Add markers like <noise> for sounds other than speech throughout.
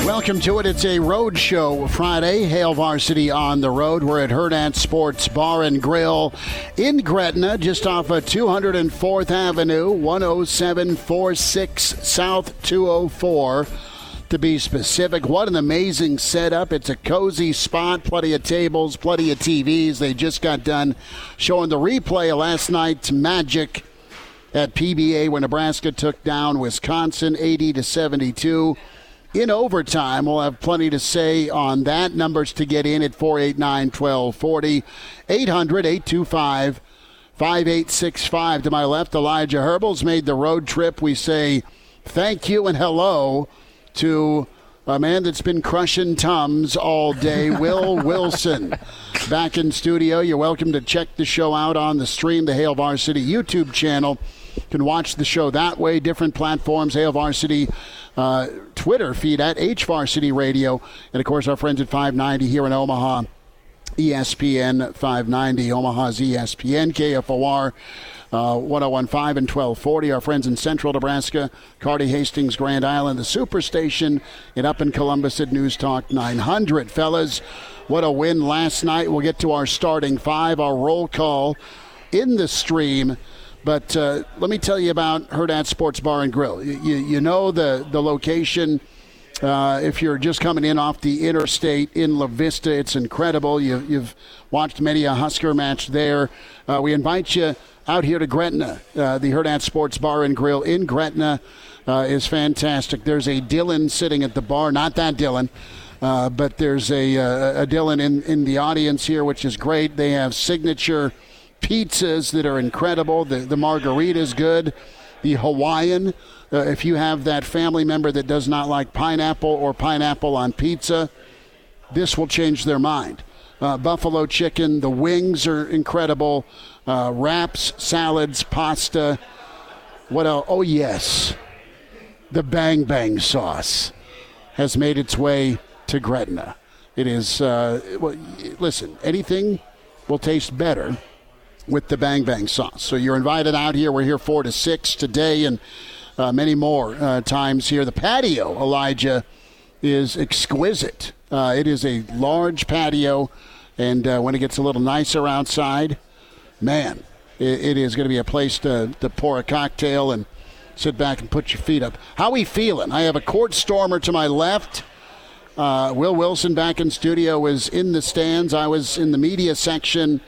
Welcome to it. It's a road show Friday. Hail Varsity on the road. We're at Hurrdat Sports Bar and Grill in Gretna, just off of 204th Avenue, 10746 South 204 to be specific. What an amazing setup. It's a cozy spot, plenty of tables, plenty of TVs. They just got done showing the replay of last night's magic at PBA when Nebraska took down Wisconsin 80 to 72 in overtime. We'll have plenty to say on that. Numbers to get in at 489 1240. 800 825 5865. To my left, Elijah Herbel's made the road trip. We say thank you and hello to a man that's been crushing Tums all day, <laughs> Will Wilson. Back in studio. You're welcome to check the show out on the stream, the Hail Varsity YouTube channel. Can watch the show that way, different platforms, Hail Varsity uh, Twitter feed at HVarsity Radio, and of course our friends at 590 here in Omaha. ESPN 590, Omaha's ESPN, KFOR uh, 1015 and 1240. Our friends in central Nebraska, Kearney, Hastings, Grand Island, the Superstation, and up in Columbus at News Talk 900. Fellas, what a win last night. We'll get to our starting five, our roll call in the stream. But uh, let me tell you about Hurrdat Sports Bar and Grill. You, you, know the, the location. Uh, if you're just coming in off the interstate in La Vista, it's incredible. You, have watched many a Husker match there. Uh, we invite you out here to Gretna. Uh, the Hurrdat Sports Bar and Grill in Gretna uh, is fantastic. There's a Dylan sitting at the bar, not that Dylan. Uh, but there's a, uh, a Dylan in, in the audience here, which is great. They have signature pizzas that are incredible. The, the margarita is good. The Hawaiian, uh, if you have that family member that does not like pineapple or pineapple on pizza, this will change their mind. Uh, buffalo chicken, the wings are incredible. Uh, wraps, salads, pasta. What else? Oh, yes. The Bang Bang sauce has made its way to Gretna. It is, uh, well, listen, anything will taste better with the Bang Bang sauce. So you're invited out here. We're here 4 to 6 today and uh, many more uh, times here. The patio, Elijah, is exquisite. Uh, it is a large patio, and uh, when it gets a little nicer outside, man, it, it is going to be a place to, to pour a cocktail and sit back and put your feet up. How we feeling? I have a court stormer to my left. Uh, Will Wilson back in studio was in the stands. I was in the media section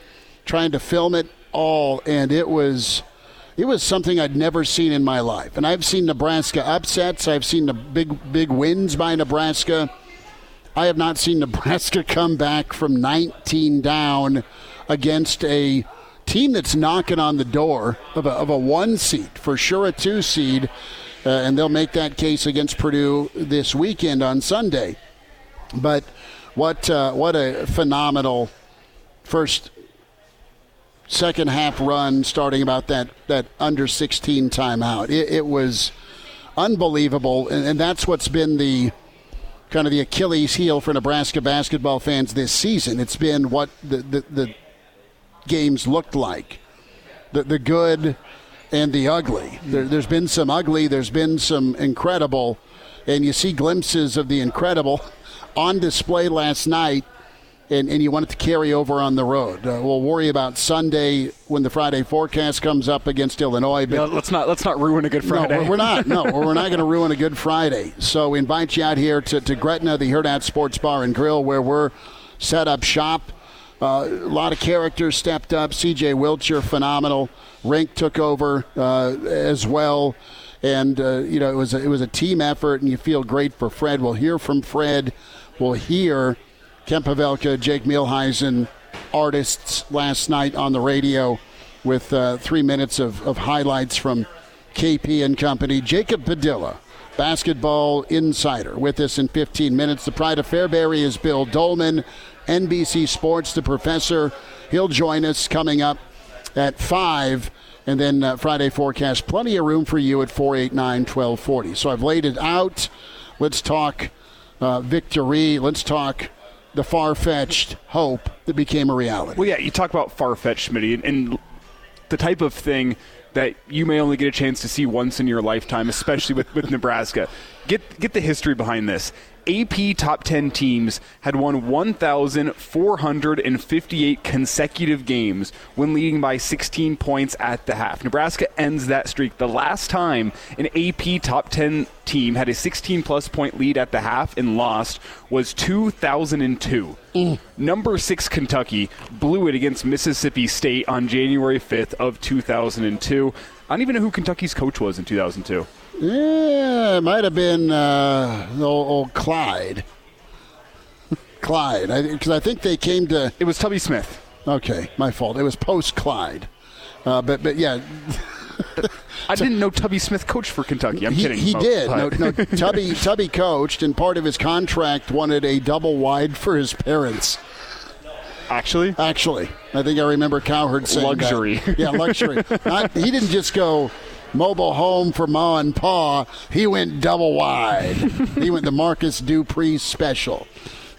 trying to film it all, and it was it was something I'd never seen in my life. And I've seen Nebraska upsets. I've seen the big big wins by Nebraska. I have not seen <laughs> Nebraska come back from 19 down against a team that's knocking on the door of a, of a one seed, for sure a two seed, uh, and they'll make that case against Purdue this weekend on Sunday. But what uh, what a phenomenal first second half run starting about that, that under 16 timeout. It, it was unbelievable, and, and, that's what's been the kind of the Achilles heel for Nebraska basketball fans this season. It's been what the, the, the games looked like the, the good and the ugly. There, there's been some ugly, there's been some incredible, and you see glimpses of the incredible <laughs> on display last night and, and you want it to carry over on the road. Uh, we'll worry about Sunday when the Friday forecast comes up against Illinois. But yeah, let's not let's not ruin a good Friday. No, we're not. No, we're not going <laughs> to ruin a good Friday. So we invite you out here to, to Gretna, the Hurrdat Sports Bar and Grill, where we're set up shop. Uh, a lot of characters stepped up. C.J. Wilcher, phenomenal. Rienk took over uh, as well, and uh, you know it was a, it was a team effort, and you feel great for Fred. We'll hear from Fred. We'll hear Kent Pavelka, Jake Muhleisen, artists last night on the radio with uh, three minutes of, of highlights from KP and company. Jacob Padilla, basketball insider, with us in 15 minutes. The pride of Fairbury is Bill Doleman. NBC Sports, the professor. He'll join us coming up at 5. And then uh, Friday forecast, plenty of room for you at 489 1240. So I've laid it out. Let's talk uh, victory. Let's talk the far fetched hope that became a reality. Well, yeah, you talk about far fetched, Smitty, and, and the type of thing that you may only get a chance to see once in your lifetime, especially with, with Nebraska. Get get the history behind this. AP top 10 teams had won 1,458 consecutive games when leading by 16 points at the half. Nebraska ends that streak. The last time an AP top 10 team had a 16 plus point lead at the half and lost was 2002. Mm. Number 6 Kentucky blew it against Mississippi State on January 5th of 2002. I don't even know who Kentucky's coach was in 2002. Yeah, it might have been uh, old, old Clyde. <laughs> Clyde, because I, I, think they came to. It was Tubby Smith. Okay, my fault. It was post Clyde, uh, but but yeah. <laughs> I didn't know Tubby Smith coached for Kentucky. I'm he, kidding. He did. No, no, <laughs> Tubby Tubby coached, and part of his contract wanted a double wide for his parents. Actually, actually, I think I remember Cowherd saying luxury. That. Yeah, luxury. Not, he didn't just go mobile home for Ma and Pa, he went double wide. <laughs> he went the Marcus Dupree special.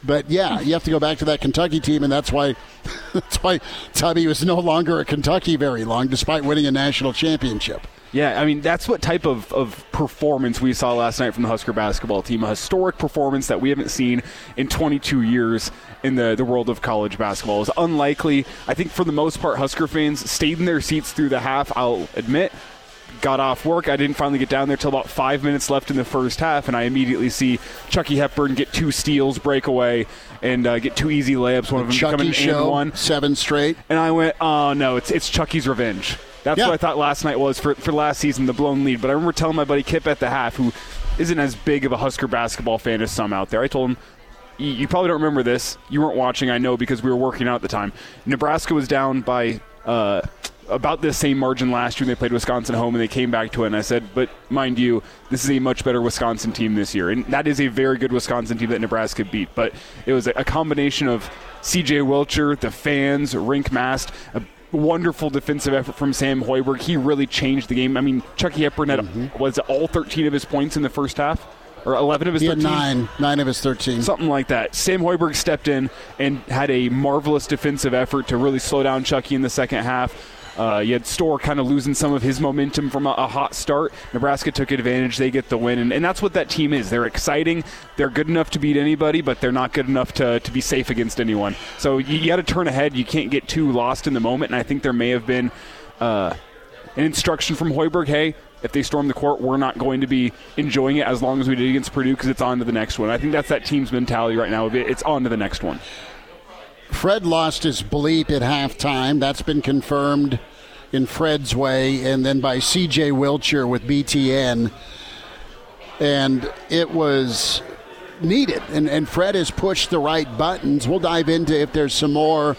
But yeah, you have to go back to that Kentucky team, and that's why <laughs> that's why Tubby was no longer at Kentucky very long, despite winning a national championship. Yeah, I mean that's what type of, of performance we saw last night from the Husker basketball team. A historic performance that we haven't seen in 22 years in the, the world of college basketball. It was unlikely. I think for the most part, Husker fans stayed in their seats through the half. I'll admit got off work. I didn't finally get down there till about five minutes left in the first half, and I immediately see Chucky Hepburn get two steals, break away, and uh, get two easy layups. One of them Chucky coming show, one, seven straight. And I went, oh no, it's it's Chucky's revenge. That's yeah. what I thought last night was for for last season, the blown lead. But I remember telling my buddy Kip at the half, who isn't as big of a Husker basketball fan as some out there. I told him you probably don't remember this. You weren't watching, I know, because we were working out at the time. Nebraska was down by uh, about the same margin last year when they played Wisconsin home and they came back to it. And I said, but mind you, this is a much better Wisconsin team this year. And that is a very good Wisconsin team that Nebraska beat. But it was a combination of CJ Wilcher, the fans, Rienk Mast, a wonderful defensive effort from Sam Hoiberg. He really changed the game. I mean, Chucky Hepburn had, mm-hmm. was all 13 of his points in the first half? or 11 of his he 13? nine, nine of his 13. Something like that. Sam Hoiberg stepped in and had a marvelous defensive effort to really slow down Chucky in the second half. Uh, you had Storr kind of losing some of his momentum from a, a, hot start. Nebraska took advantage. They get the win. And, and that's what that team is. They're exciting. They're good enough to beat anybody, but they're not good enough to, to be safe against anyone. So you, you got to turn ahead. You can't get too lost in the moment. And I think there may have been uh, an instruction from Hoiberg hey, if they storm the court, we're not going to be enjoying it as long as we did against Purdue because it's on to the next one. I think that's that team's mentality right now. It's on to the next one. Fred lost his bleep at halftime. That's been confirmed in Fred's way, and then by C.J. Wilcher with BTN. And it was needed. And, and Fred has pushed the right buttons. We'll dive into if there's some more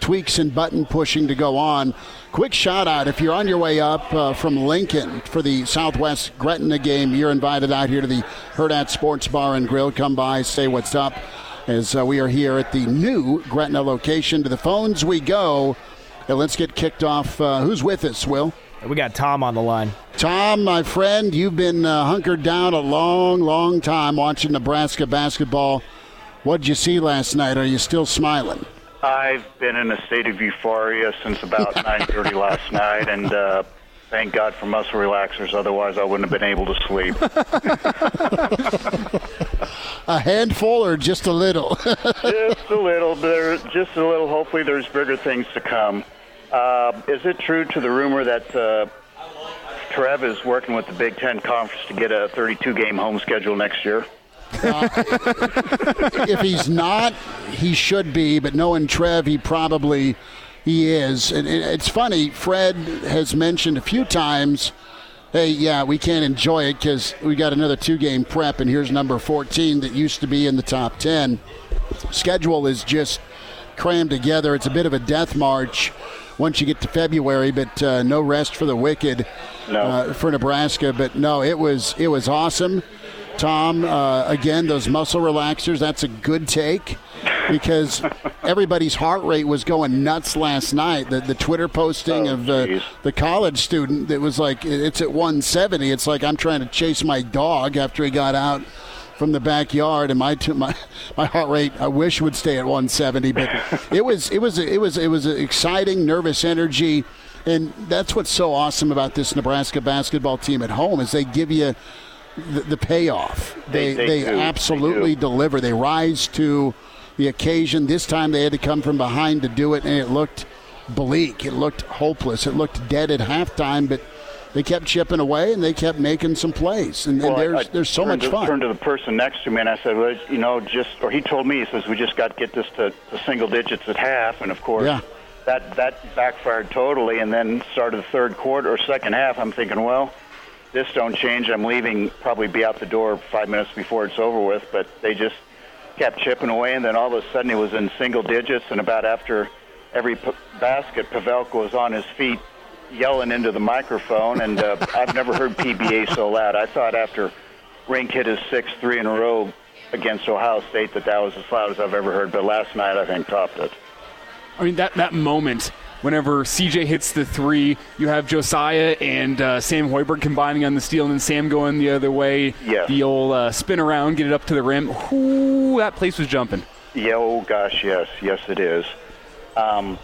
tweaks and button pushing to go on. Quick shout out if you're on your way up uh, from Lincoln for the Southwest Gretna game, you're invited out here to the Hurrdat Sports Bar and Grill. Come by, say what's up as uh, we are here at the new Gretna location. To the phones we go. And let's get kicked off. Uh, who's with us, Will? We got Tom on the line. Tom, my friend, you've been uh, hunkered down a long, long time watching Nebraska basketball. What did you see last night? Are you still smiling? I've been in a state of euphoria since about <laughs> 9:30 last night, and uh, thank God for muscle relaxers. Otherwise, I wouldn't have been able to sleep. <laughs> a handful or just a little? <laughs> just a little. There, just a little. Hopefully, there's bigger things to come. Uh, is it true to the rumor that uh, Trev is working with the Big Ten Conference to get a 32-game home schedule next year? Uh, <laughs> if he's not, he should be. But knowing Trev, he probably he is. And it's funny. Fred has mentioned a few times hey, yeah, we can't enjoy it because we got another two game prep, and here's number 14 that used to be in the top 10. Schedule is just crammed together. It's a bit of a death march once you get to February, but uh, no rest for the wicked no. uh, for Nebraska. But no, it was it was awesome. Tom, uh, again, those muscle relaxers, that's a good take because everybody's heart rate was going nuts last night. The, the Twitter posting oh, of the, the college student that was like, it's at 170. It's like I'm trying to chase my dog after he got out from the backyard, and my my my heart rate I wish would stay at 170. But it was it was it was it was an exciting, nervous energy, and that's what's so awesome about this Nebraska basketball team at home is they give you the, the payoff. They they, they, they absolutely they deliver. They rise to the occasion. This time they had to come from behind to do it, and it looked bleak. It looked hopeless. It looked dead at halftime, but they kept chipping away and they kept making some plays. And, well, there's I, there's so much to, fun. I turned to the person next to me and I said, well, you know, just or he told me he says we just got to get this to, to single digits at half, and of course. Yeah. That, that backfired totally, and then started the third quarter or second half. I'm thinking, well, this don't change. I'm leaving, probably be out the door five minutes before it's over with. But they just kept chipping away, and then all of a sudden it was in single digits. And about after every p- basket, Pavelka was on his feet yelling into the microphone. And uh, <laughs> I've never heard PBA so loud. I thought after Rienk hit his sixth three in a row against Ohio State that that was as loud as I've ever heard. But last night I think topped it. I mean that that moment whenever CJ hits the three, you have Josiah and uh, Sam Hoiberg combining on the steal, and then Sam going the other way. Yes. The old uh, spin around, get it up to the rim. Ooh, that place was jumping. Yeah, oh gosh, yes, yes it is. Um,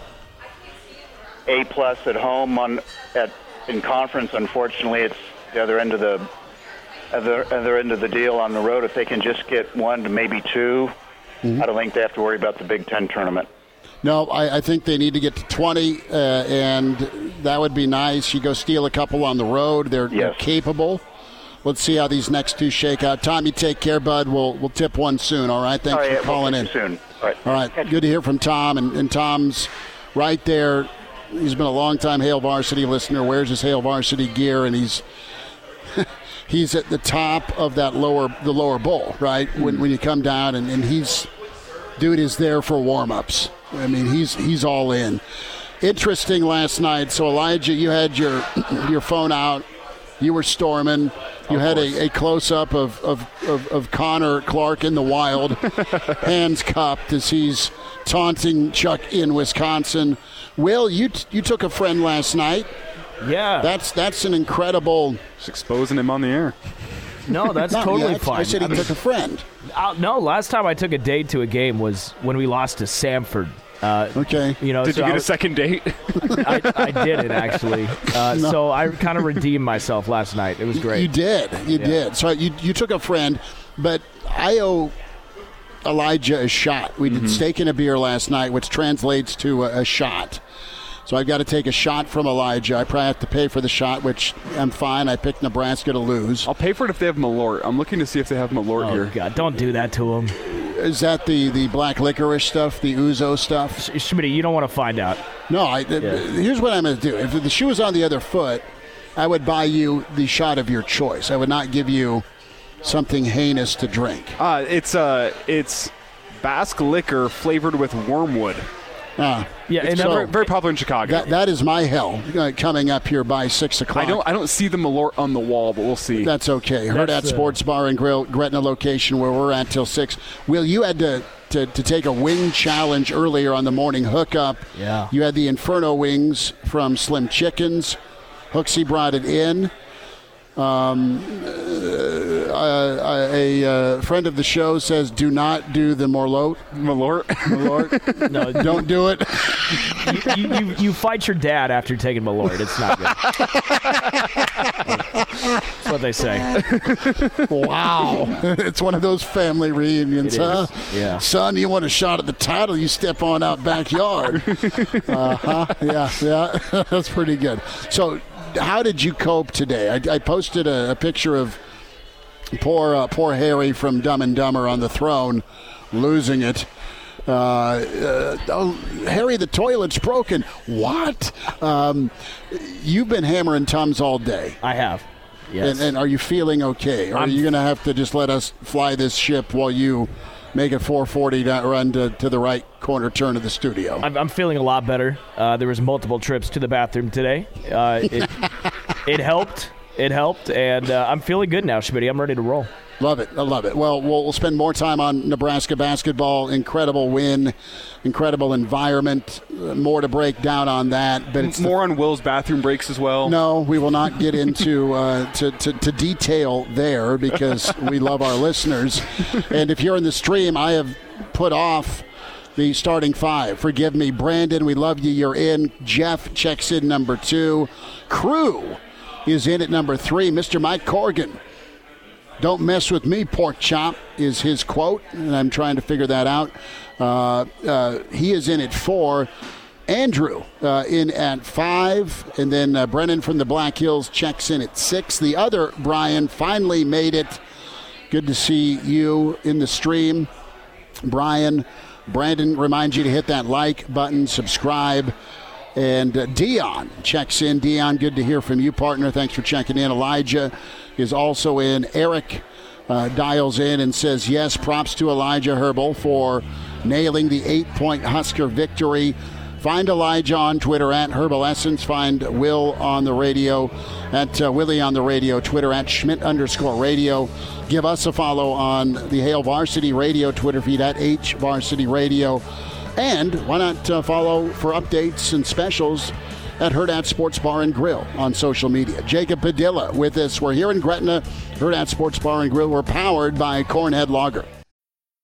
a plus at home on at in conference. Unfortunately, it's the other end of the other other end of the deal on the road. If they can just get one to maybe 2 Mm-hmm. I don't think they have to worry about the Big Ten tournament. No, I, I, think they need to get to 20, uh, and that would be nice. You go steal a couple on the road. They're, yes. they're capable. Let's see how these next two shake out. Tom, you take care, bud. We'll we'll tip one soon. All right. Thanks all right, for calling we'll in. soon. All right. All right. Good to hear from Tom, and, and Tom's right there. He's been a long time Hail Varsity listener. Wears his Hail Varsity gear, and he's <laughs> he's at the top of that lower the lower bowl, right? When when you come down, and, and he's dude is there for warm ups. I mean, he's he's all in. Interesting last night. So Elijah, you had your <clears throat> your phone out. You were storming. You had a, a close up of, of, of, of, Connor Clark in the wild, <laughs> hands cupped as he's taunting Chuck in Wisconsin. Will, you t- you took a friend last night. Yeah, that's that's an incredible. Just exposing him on the air. No, that's <laughs> totally yet. fine. I said he I took a friend. Uh, no, last time I took a date to a game was when we lost to Samford. Uh, okay. You know, did so you get was, a second date? <laughs> <laughs> I, I didn't actually. Uh, <laughs> no. So I kind of redeemed myself last night. It was great. You did. You yeah. did. So you you took a friend, but I owe Elijah a shot. We did mm-hmm. steak and a beer last night, which translates to a, a shot. So I've got to take a shot from Elijah. I probably have to pay for the shot, which I'm fine. I picked Nebraska to lose. I'll pay for it if they have Malort. I'm looking to see if they have Malort oh, here. God, don't do that to him. Is that the, the black licorice stuff, the Ouzo stuff? Schmidt, you don't want to find out. No, I, yeah. here's what I'm going to do. If the shoe was on the other foot, I would buy you the shot of your choice. I would not give you something heinous to drink. Uh, it's uh, it's Basque liquor flavored with wormwood. Uh, yeah, it's so, very, very, popular in Chicago. That, that is my hell uh, coming up here by six o'clock. I don't I don't see the Malort on the wall, but we'll see. That's okay. Hurrdat uh, Sports Bar and Grill, Gretna location where we're at till six. Will you had to, to to take a wing challenge earlier on the morning hookup? Yeah. You had the Inferno wings from Slim Chickens. Hooksy brought it in. Um, uh, a, a, friend of the show says, "Do not do the Morlot." Malort. Malort. <laughs> no, <laughs> don't do it. you, you, you, fight your dad after taking Malort. It's not good. That's what they say. wow. <laughs> it's one of those family reunions, It huh? is, yeah. Son, you want a shot at the title, you step on out backyard. uh huh. Yeah, yeah. That's pretty good. So, how did you cope today? I, I posted a, a picture of poor, uh, poor Harry from Dumb and Dumber on the throne losing it. Uh, uh, oh, Harry, the toilet's broken. What? Um, you've been hammering Tums all day. I have. Yes. And, and are you feeling okay? Or are I'm- you going to have to just let us fly this ship while you make a 440 to run to, to the right corner turn of the studio? I'm, I'm feeling a lot better. Uh, there was multiple trips to the bathroom today. Uh, it, <laughs> it helped. It helped, and uh, I'm feeling good now, Schmidt. I'm ready to roll. Love it. I love it. Well, we'll we'll spend more time on Nebraska basketball. Incredible win, incredible environment. Uh, more to break down on that. But it's the- More on Will's bathroom breaks as well. No, we will not get into uh, to, to, to detail there because we love our listeners. And if you're in the stream, I have put off the starting five. Forgive me, Brandon. We love you. You're in. Jeff checks in number two. Crew is in at number three. Mr. Mike Corgan. Don't mess with me, pork chop, is his quote, and I'm trying to figure that out. Uh, uh, he is in at four. Andrew uh, in at five, and then uh, Brennan from the Black Hills checks in at six. The other Brian finally made it. Good to see you in the stream, Brian. Brandon reminds you to hit that like button, subscribe. And uh, Dion checks in. Dion, good to hear from you, partner. Thanks for checking in. Elijah is also in. Eric uh, dials in and says, Yes, props to Elijah Herbel for nailing the eight point Husker victory. Find Elijah on Twitter at Herbal Essence. Find Will on the radio at uh, Willie on the radio. Twitter at Schmidt underscore radio. Give us a follow on the Hail Varsity Radio Twitter feed at H Varsity Radio. And why not uh, follow for updates and specials at Hurrdat Sports Bar and Grill on social media. Jacob Padilla with us. We're here in Gretna, Hurrdat Sports Bar and Grill. We're powered by Cornhead Lager.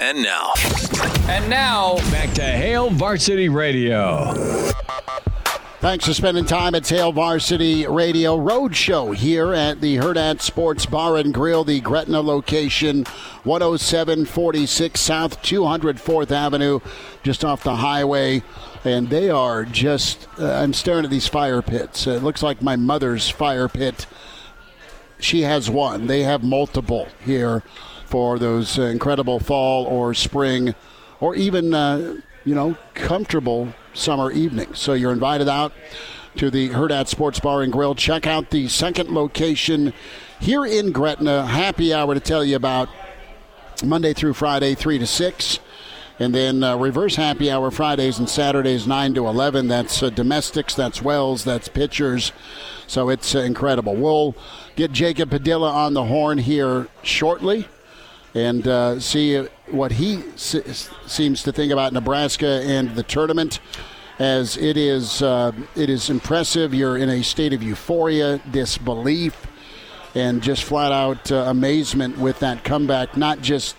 And now, And now, back to Hail Varsity Radio. Thanks for spending time at Hail Varsity Radio Roadshow here at the Hurrdat Sports Bar and Grill, the Gretna location, 10746 South 204th Avenue, just off the highway. And they are just, uh, I'm staring at these fire pits. It looks like my mother's fire pit. She has one. They have multiple here for those incredible fall or spring or even, uh, you know, comfortable summer evenings. So you're invited out to the Hurrdat Sports Bar and Grill. Check out the second location here in Gretna. Happy hour to tell you about Monday through Friday, 3 to 6. And then uh, reverse happy hour Fridays and Saturdays, 9 to 11. That's uh, domestics, that's wells, that's pitchers. So it's uh, incredible. We'll get Jacob Padilla on the horn here shortly and uh, see what he s- seems to think about Nebraska and the tournament. As it is, uh, it is impressive. You're in a state of euphoria, disbelief, and just flat out uh, amazement with that comeback. Not just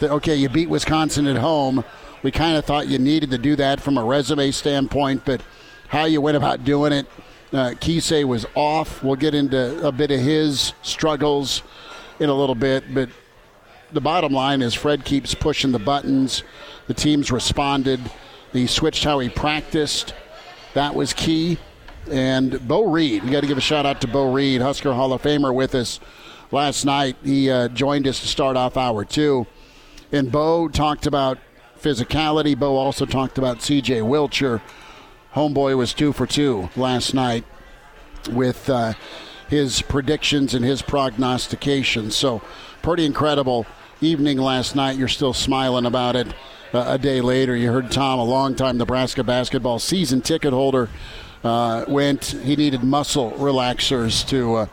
that, okay, you beat Wisconsin at home. We kind of thought you needed to do that from a resume standpoint, but how you went about doing it. Uh, Keisei was off. We'll get into a bit of his struggles in a little bit, but the bottom line is Fred keeps pushing the buttons. The team's responded. He switched how he practiced. That was key. And Beau Reid, we got to give a shout out to Beau Reid, Husker Hall of Famer, with us last night. He uh, joined us to start off hour two. And Bo talked about physicality. Bo also talked about CJ Wilcher. Homeboy was two for two last night with uh, his predictions and his prognostications. So, pretty incredible evening last night. You're still smiling about it uh, a day later. You heard Tom, a longtime Nebraska basketball season ticket holder, uh, went. He needed muscle relaxers to. Uh,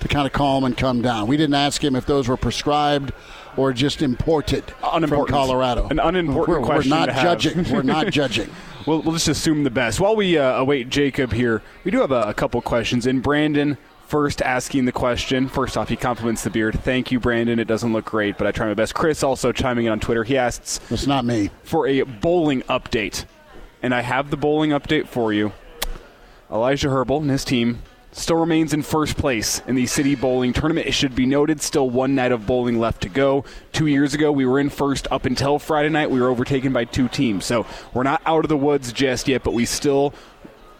to kind of calm and come down. We didn't ask him if those were prescribed or just imported from Colorado. An unimportant we're, question. We're not judging. <laughs> We're not judging. We'll, we'll, just assume the best. While we uh, await Jacob here, we do have a, a couple questions. And Brandon, first asking the question. First off, he compliments the beard. Thank you, Brandon. It doesn't look great, but I try my best. Chris also chiming in on Twitter. He asks, "It's not me for a bowling update," and I have the bowling update for you. Elijah Herbel and his team still remains in first place in the city bowling tournament. It should be noted, still one night of bowling left to go. Two years ago, we were in first up until Friday night. We were overtaken by two teams. So we're not out of the woods just yet, but we still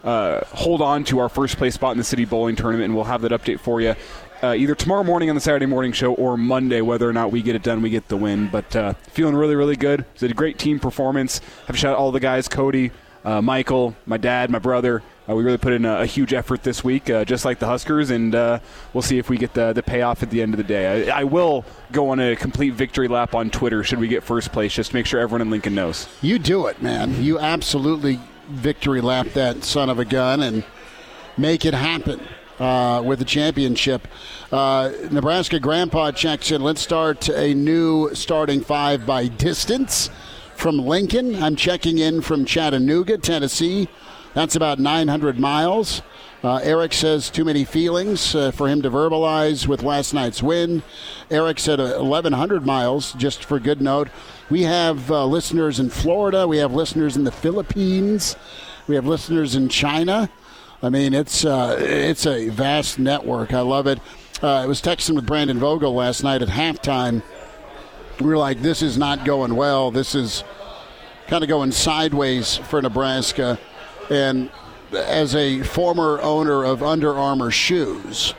uh, hold on to our first place spot in the city bowling tournament, and we'll have that update for you. Uh, either tomorrow morning on the Saturday morning show or Monday, whether or not we get it done, we get the win. But uh, feeling really, really good. It's a great team performance. Have a shout out all the guys, Cody, uh, Michael, my dad, my brother, uh, we really put in a, a huge effort this week, uh, just like the Huskers, and uh, we'll see if we get the, the payoff at the end of the day. I, I, will go on a complete victory lap on Twitter should we get first place, just to make sure everyone in Lincoln knows. You do it, man. You absolutely victory lap that son of a gun and make it happen. Uh, with the championship. Uh, Nebraska Grandpa checks in. Let's start a new starting five by distance from Lincoln. I'm checking in from Chattanooga, Tennessee. That's about 900 miles. Uh, Eric says too many feelings uh, for him to verbalize with last night's win. Eric said 1,100 miles, just for good note. We have uh, listeners in Florida. We have listeners in the Philippines. We have listeners in China. I mean, it's uh, it's a vast network. I love it. Uh, I was texting with Brandon Vogel last night at halftime. We were like, "This is not going well. This is kind of going sideways for Nebraska." And as a former owner of Under Armour shoes,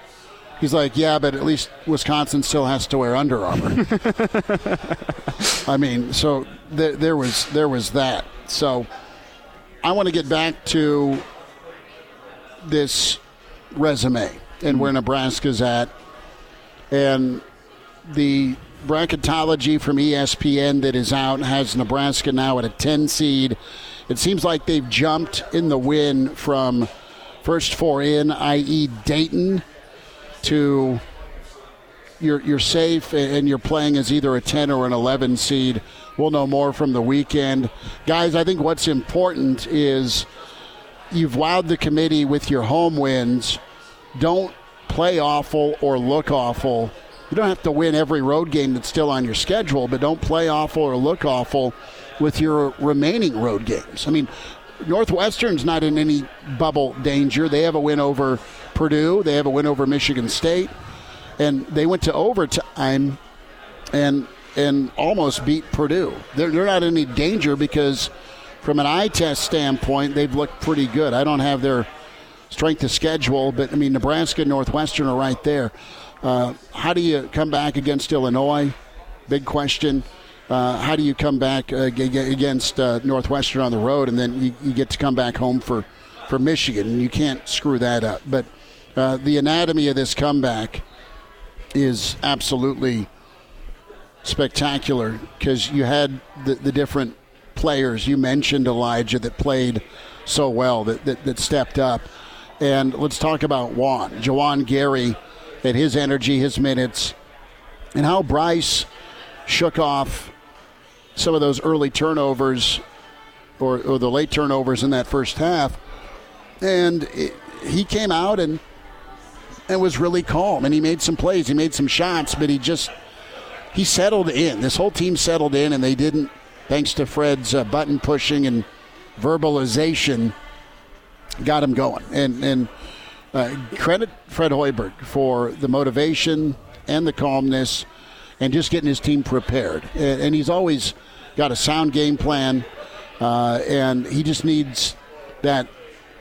he's like, yeah, but at least Wisconsin still has to wear Under Armour. <laughs> I mean, so th- there was there was that. So I want to get back to this resume and where mm-hmm. Nebraska's at, and the bracketology from ESPN that is out has Nebraska now at a 10 seed it seems like they've jumped in the win from first four in, i.e., Dayton, to you're you're safe and you're playing as either a 10 or an 11 seed. We'll know more from the weekend, guys. I think what's important is you've wowed the committee with your home wins. Don't play awful or look awful. You don't have to win every road game that's still on your schedule, but don't play awful or look awful with your remaining road games. I mean, Northwestern's not in any bubble danger. They have a win over Purdue, they have a win over Michigan State, and they went to overtime and and almost beat Purdue. They're, they're not in any danger because, from an eye test standpoint, they've looked pretty good. I don't have their strength of schedule, but I mean, Nebraska and Northwestern are right there. Uh, how do you come back against Illinois? Big question. Uh, how do you come back uh, against uh, Northwestern on the road, and then you, you, get to come back home for, for Michigan, and you can't screw that up. But uh, the anatomy of this comeback is absolutely spectacular because you had the, the, different players you mentioned, Elijah, that played so well, that, that, that stepped up. And let's talk about Juan, Juwan Gary, and his energy, his minutes, and how Bryce shook off some of those early turnovers or, or the late turnovers in that first half. And it, he came out and and was really calm and he made some plays, he made some shots, but he just he settled in. This whole team settled in and they didn't thanks to Fred's uh, button pushing and verbalization got him going. And and uh, credit Fred Hoiberg for the motivation and the calmness and just getting his team prepared. And, and he's always got a sound game plan, uh, and he just needs that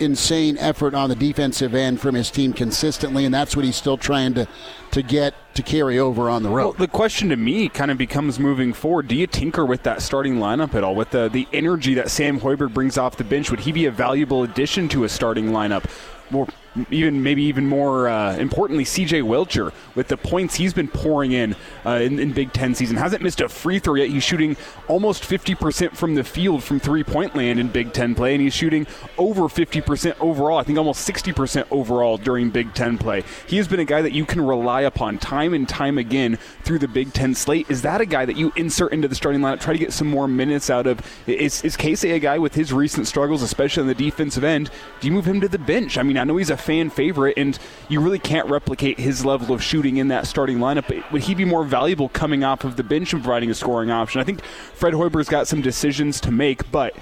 insane effort on the defensive end from his team consistently, and that's what he's still trying to, to get to carry over on the road. Well, the question to me kind of becomes moving forward: Do you tinker with that starting lineup at all? With the the energy that Sam Hoiberg brings off the bench, would he be a valuable addition to a starting lineup? Well, even maybe even more uh, importantly, C.J. Wilcher with the points he's been pouring in, uh, in in Big Ten season hasn't missed a free throw yet. He's shooting almost 50% from the field from three point land in Big Ten play, and he's shooting over 50% overall. I think almost 60% overall during Big Ten play. He has been a guy that you can rely upon time and time again through the Big Ten slate. Is that a guy that you insert into the starting lineup, try to get some more minutes out of? Is is Keisei a guy with his recent struggles, especially on the defensive end? Do you move him to the bench? I mean, I know he's a fan favorite, and you really can't replicate his level of shooting in that starting lineup. But would he be more valuable coming off of the bench and providing a scoring option? I think Fred Hoiberg's got some decisions to make, but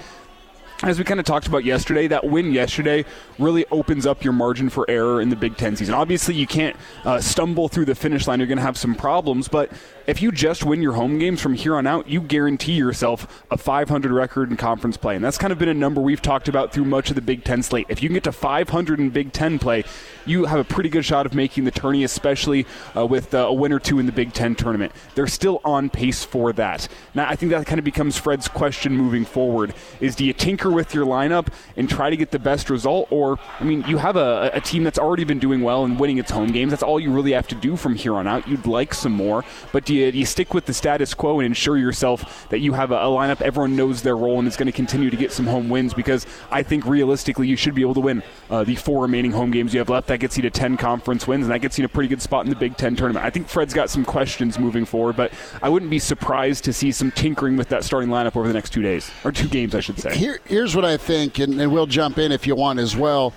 as we kind of talked about yesterday, that win yesterday really opens up your margin for error in the Big Ten season. Obviously, you can't uh, stumble through the finish line. You're going to have some problems, but if you just win your home games from here on out, you guarantee yourself a 500 record in conference play. And that's kind of been a number we've talked about through much of the Big Ten slate. If you can get to 500 in Big Ten play, you have a pretty good shot of making the tourney, especially uh, with uh, a win or two in the Big Ten tournament. They're still on pace for that. Now, I think that kind of becomes Fred's question moving forward: is do you tinker with your lineup and try to get the best result, or I mean, you have a, a team that's already been doing well and winning its home games. That's all you really have to do from here on out. You'd like some more, but do you, do you stick with the status quo and ensure yourself that you have a, a lineup everyone knows their role and is going to continue to get some home wins? Because I think realistically, you should be able to win uh, the four remaining home games you have left. That gets you to 10 conference wins, and that gets you in a pretty good spot in the Big Ten tournament. I think Fred's got some questions moving forward, but I wouldn't be surprised to see some tinkering with that starting lineup over the next two days, or two games, I should say. Here, here's what I think, and, and we'll jump in if you want as well.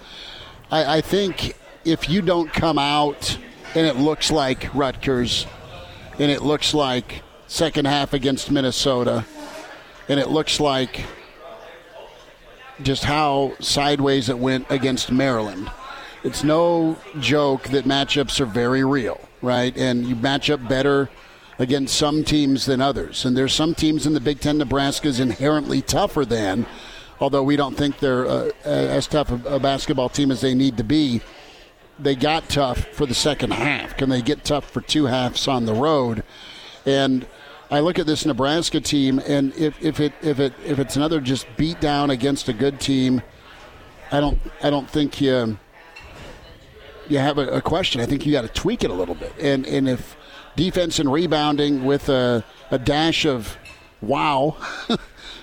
I, I think if you don't come out and it looks like Rutgers, and it looks like second half against Minnesota, and it looks like just how sideways it went against Maryland. It's no joke that matchups are very real, right? And you match up better against some teams than others. And there's some teams in the Big Ten Nebraska is inherently tougher than, although we don't think they're uh, as tough a basketball team as they need to be. They got tough for the second half. Can they get tough for two halves on the road? And I look at this Nebraska team, and if, if it if it if it's another just beat down against a good team, I don't I don't think you you have a, a question. I think you got to tweak it a little bit. And and if defense and rebounding with a, a dash of wow <laughs>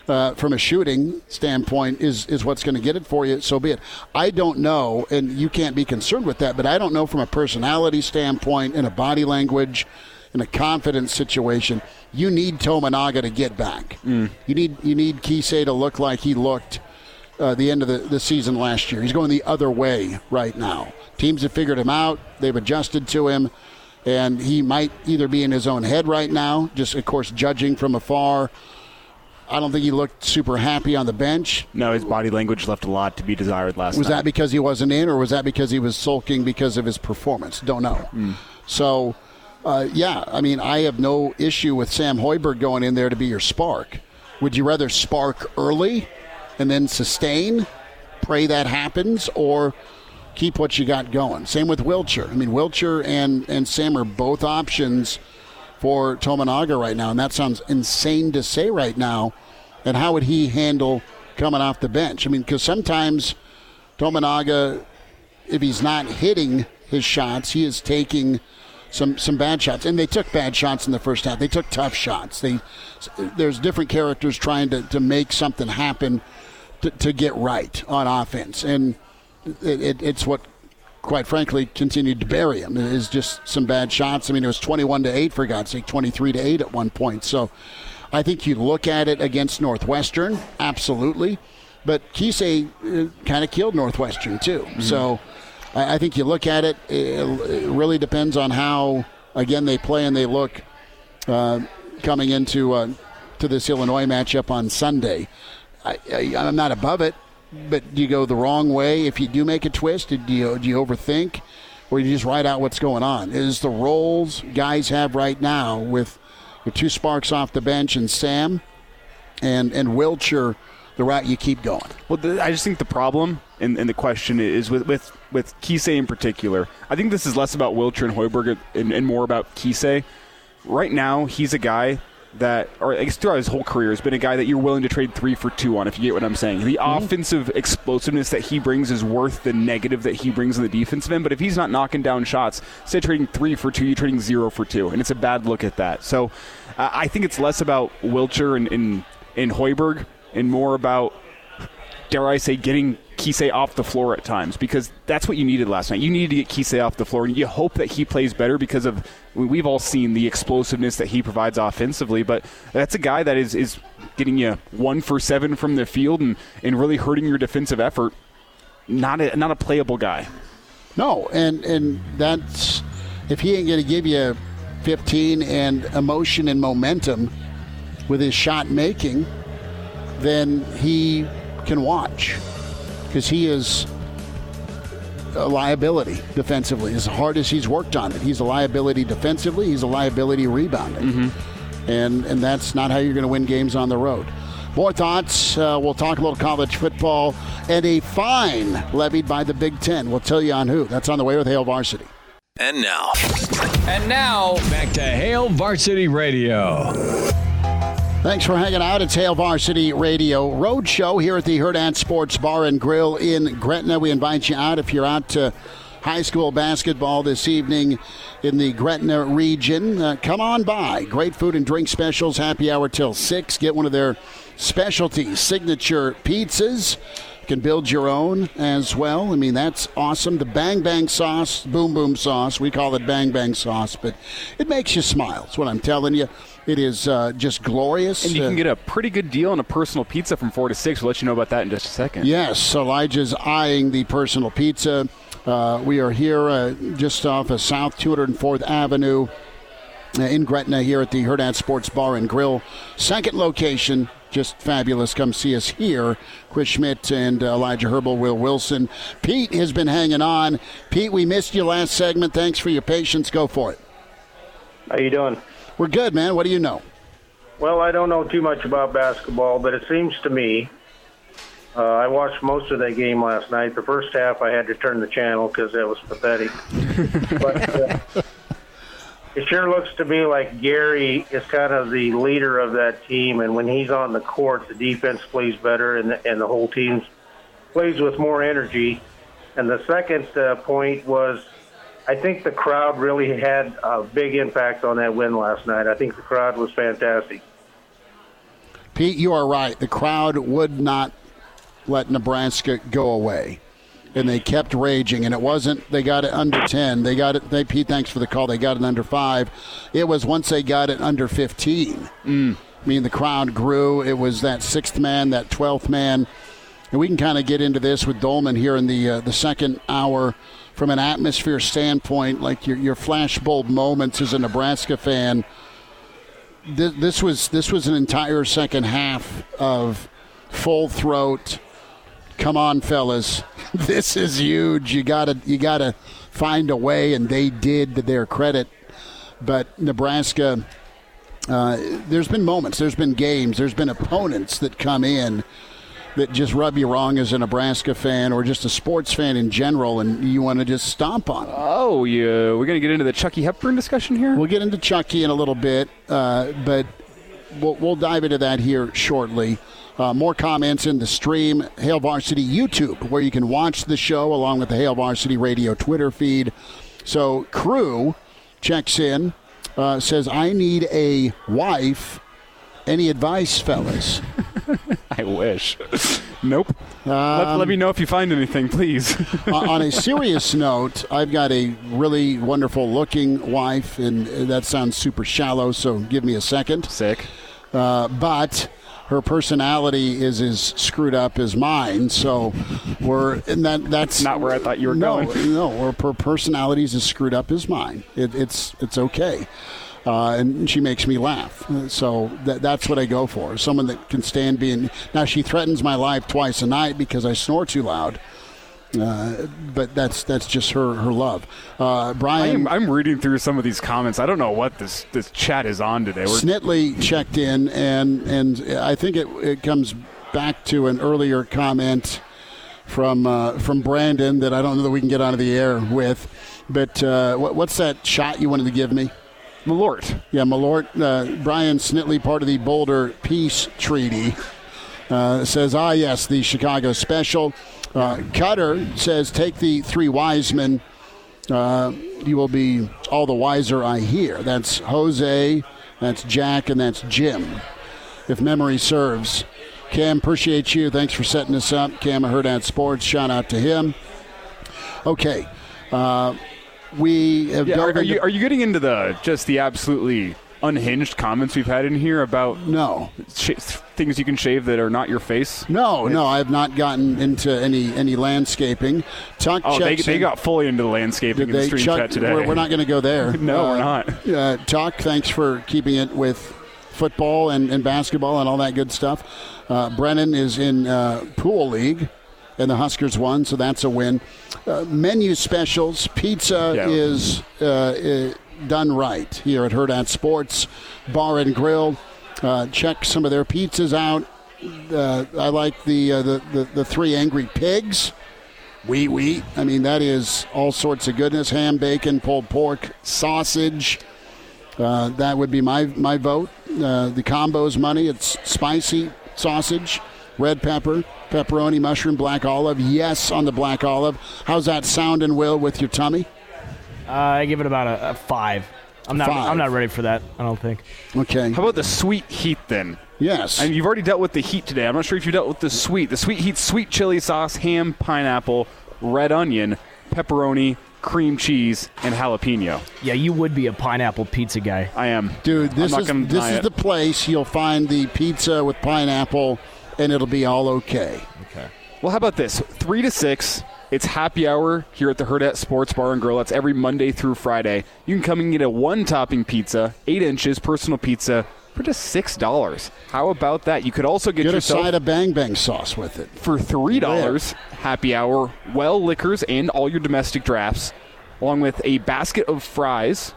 uh, from a shooting standpoint is is what's going to get it for you, so be it. I don't know, and you can't be concerned with that, but I don't know from a personality standpoint and a body language in a confidence situation, you need Tominaga to get back. Mm. You need you need Keisei to look like he looked uh, the end of the, the season last year. He's going the other way right now. Teams have figured him out. They've adjusted to him, and he might either be in his own head right now, just of course judging from afar. I don't think he looked super happy on the bench. No, his body language left a lot to be desired last was night. that because he wasn't in, or was that because he was sulking because of his performance? Don't know. Mm. So uh, yeah, I mean, I have no issue with Sam Hoiberg going in there to be your spark. Would you rather spark early and then sustain, pray that happens, or keep what you got going? Same with Wilcher. I mean, Wilcher and, and Sam are both options for Tominaga right now, and that sounds insane to say right now. And how would he handle coming off the bench? I mean, because sometimes Tominaga, if he's not hitting his shots, he is taking – some some bad shots, and they took bad shots in the first half. They took tough shots. They there's different characters trying to, to make something happen to, to get right on offense, and it, it, it's what. Quite frankly, continued to bury him. It is just some bad shots. I mean, it was 21 to 8, for God's sake, 23 to 8 at one point. So I think you look at it against Northwestern, absolutely. But Keisei uh, kind of killed Northwestern, too. Mm-hmm. So I, I think you look at it, it, really depends on how, again, they play and they look uh, coming into uh, to this Illinois matchup on Sunday. I, I, I'm not above it, but do you go the wrong way if you do make a twist? Do you, do you overthink? Or you just write out what's going on? Is the roles guys have right now with your two sparks off the bench and Sam and, and Wilcher – the route you keep going. Well, the, I just think the problem and, and, the question is with with with Keisei in particular. I think this is less about Wilcher and Hoiberg and, and more about Keisei. Right now, he's a guy that, or I guess throughout his whole career, has been a guy that you're willing to trade three for two on, if you get what I'm saying. The mm-hmm. offensive explosiveness that he brings is worth the negative that he brings in the defensive end. But if he's not knocking down shots, say trading three for two, you're trading zero for two. And it's a bad look at that. So uh, I think it's less about Wilcher and, and, and Hoiberg and more about, dare I say, getting Kise off the floor at times because that's what you needed last night. You needed to get Kise off the floor, and you hope that he plays better because of we've all seen the explosiveness that he provides offensively. But that's a guy that is is getting you one for seven from the field and, and really hurting your defensive effort. Not a not a playable guy. No, and and that's if he ain't going to give you 15 and emotion and momentum with his shot making, then he can watch because he is a liability defensively. As hard as he's worked on it, he's a liability defensively. He's a liability rebounding, mm-hmm. and and that's not how you're going to win games on the road. More thoughts. Uh, we'll talk a little college football and a fine levied by the Big Ten. We'll tell you on who. That's on the way with Hail Varsity. And now, and now back to Hail Varsity Radio. Thanks for hanging out. It's Hail Varsity Radio Road Show here at the Hurrdat Sports Bar and Grill in Gretna. We invite you out if you're out to high school basketball this evening in the Gretna region. Uh, come on by. Great food and drink specials, happy hour till 6. Get one of their specialty signature pizzas. You can build your own as well. I mean, that's awesome. The Bang Bang sauce, Boom Boom sauce, we call it Bang Bang sauce, but it makes you smile. That's what I'm telling you. It is uh, just glorious. And you can get a pretty good deal on a personal pizza from 4 to 6. We'll let you know about that in just a second. Yes, Elijah's eyeing the personal pizza. Uh, we are here uh, just off of South 204th Avenue uh, in Gretna here at the Hurrdat Sports Bar and Grill. Second location, just fabulous. Come see us here. Chris Schmidt and Elijah Herbel, Will Wilson. Pete has been hanging on. Pete, we missed you last segment. Thanks for your patience. Go for it. How you doing? We're good, man. What do you know? Well, I don't know too much about basketball, but it seems to me uh, I watched most of that game last night. The first half, I had to turn the channel because that was pathetic. <laughs> but uh, it sure looks to me like Gary is kind of the leader of that team, and when he's on the court, the defense plays better, and the, and the whole team plays with more energy. And the second uh, point was I think the crowd really had a big impact on that win last night. I think the crowd was fantastic. Pete, you are right. The crowd would not let Nebraska go away. And they kept raging, and it wasn't they got it under ten. They got it. They Pete, thanks for the call. They got it under five. It was once they got it under fifteen. Mm. I mean, the crowd grew. It was that sixth man, that twelfth man, and we can kind of get into this with Doleman here in the uh, the second hour from an atmosphere standpoint, like your, your flashbulb moments as a Nebraska fan, th- this was this was an entire second half of full throat. Come on, fellas, <laughs> this is huge. You gotta you gotta find a way, and they did to their credit. But Nebraska, uh, there's been moments, there's been games, there's been opponents that come in that just rub you wrong as a Nebraska fan or just a sports fan in general, and you want to just stomp on them. Oh, yeah. We're going to get into the Chucky Hepburn discussion here? We'll get into Chucky in a little bit, uh, but we'll, we'll, dive into that here shortly. Uh, more comments in the stream, Hail Varsity YouTube, where you can watch the show along with the Hail Varsity Radio Twitter feed. So, Crew checks in, uh, says, I need a wife. Any advice, fellas? <laughs> I wish. nope. Um, let, let, me know if you find anything, please. <laughs> on a serious <laughs> note, I've got a really wonderful looking wife, and that sounds super shallow, so give me a second. Sick. Uh, but her personality is as screwed up as mine. So we're and that that's not where I thought you were no, going. No, her personality is as screwed up as mine. It, it's it's okay uh, and she makes me laugh. So that, that's what I go for. Someone that can stand being. Now she threatens my life twice a night because I snore too loud. Uh, but that's that's just her her love. Uh, Brian, I'm, I'm, reading through some of these comments. I don't know what this this chat is on today. We're Snitley checked in, and and I think it it comes back to an earlier comment from uh, from Brandon that I don't know that we can get onto the air with. But uh, what, what's that shot you wanted to give me? Malort. Yeah, Malort. Uh, Brian Snitley, part of the Boulder Peace Treaty, uh, says, ah, yes, the Chicago special. Uh, Cutter says, take the three wise men. Uh, you will be all the wiser, I hear. That's Jose, that's Jack, and that's Jim, if memory serves. Cam, appreciate you. Thanks for setting this up. Cam, I heard at Sports. Shout out to him. Okay. We have Yeah, are, are you are you getting into the just the absolutely unhinged comments we've had in here about no sh- things you can shave that are not your face? No, no, I have not gotten into any any landscaping. Tuck Oh, they, checks they got fully into the landscaping in the stream Chuck- chat today. We're, we're not going to go there. <laughs> No, we're Uh, not. Uh, Tuck, thanks for keeping it with football and, and basketball and all that good stuff. Uh, Brennan is in uh, pool league, and the Huskers won, so that's a win. Uh, menu specials, pizza Yeah. is uh, done right here at Hurrdat Sports Bar and Grill. Uh, check some of their pizzas out. Uh, I like the, uh, the, the the three angry pigs. Wee wee. I mean, that is all sorts of goodness. Ham, bacon, pulled pork, sausage. Uh, that would be my my vote. Uh, the combo's money. It's spicy sausage, red pepper, pepperoni, mushroom, black olive. Yes, on the black olive. How's that sound and will with your tummy? Uh, I give it about a, a five. I'm not. Five. I'm not ready for that. I don't think. Okay. How about the sweet heat then? Yes. And you've already dealt with the heat today. I'm not sure if you dealt with the sweet. The sweet heat, sweet chili sauce, ham, pineapple, red onion, pepperoni, cream cheese, and jalapeno. Yeah, you would be a pineapple pizza guy. I am. Dude, I'm this not is this is it. the place you'll find the pizza with pineapple, and it'll be all okay. Okay. Well, how about this? Three to six. It's happy hour here at the Hurrdat Sports Bar and Grill. That's every Monday through Friday. You can come and get a one-topping pizza, eight inches, personal pizza for just six dollars. How about that? You could also get, Get a side of bang bang sauce with it. for three dollars happy hour, well liquors and all your domestic drafts, along with a basket of fries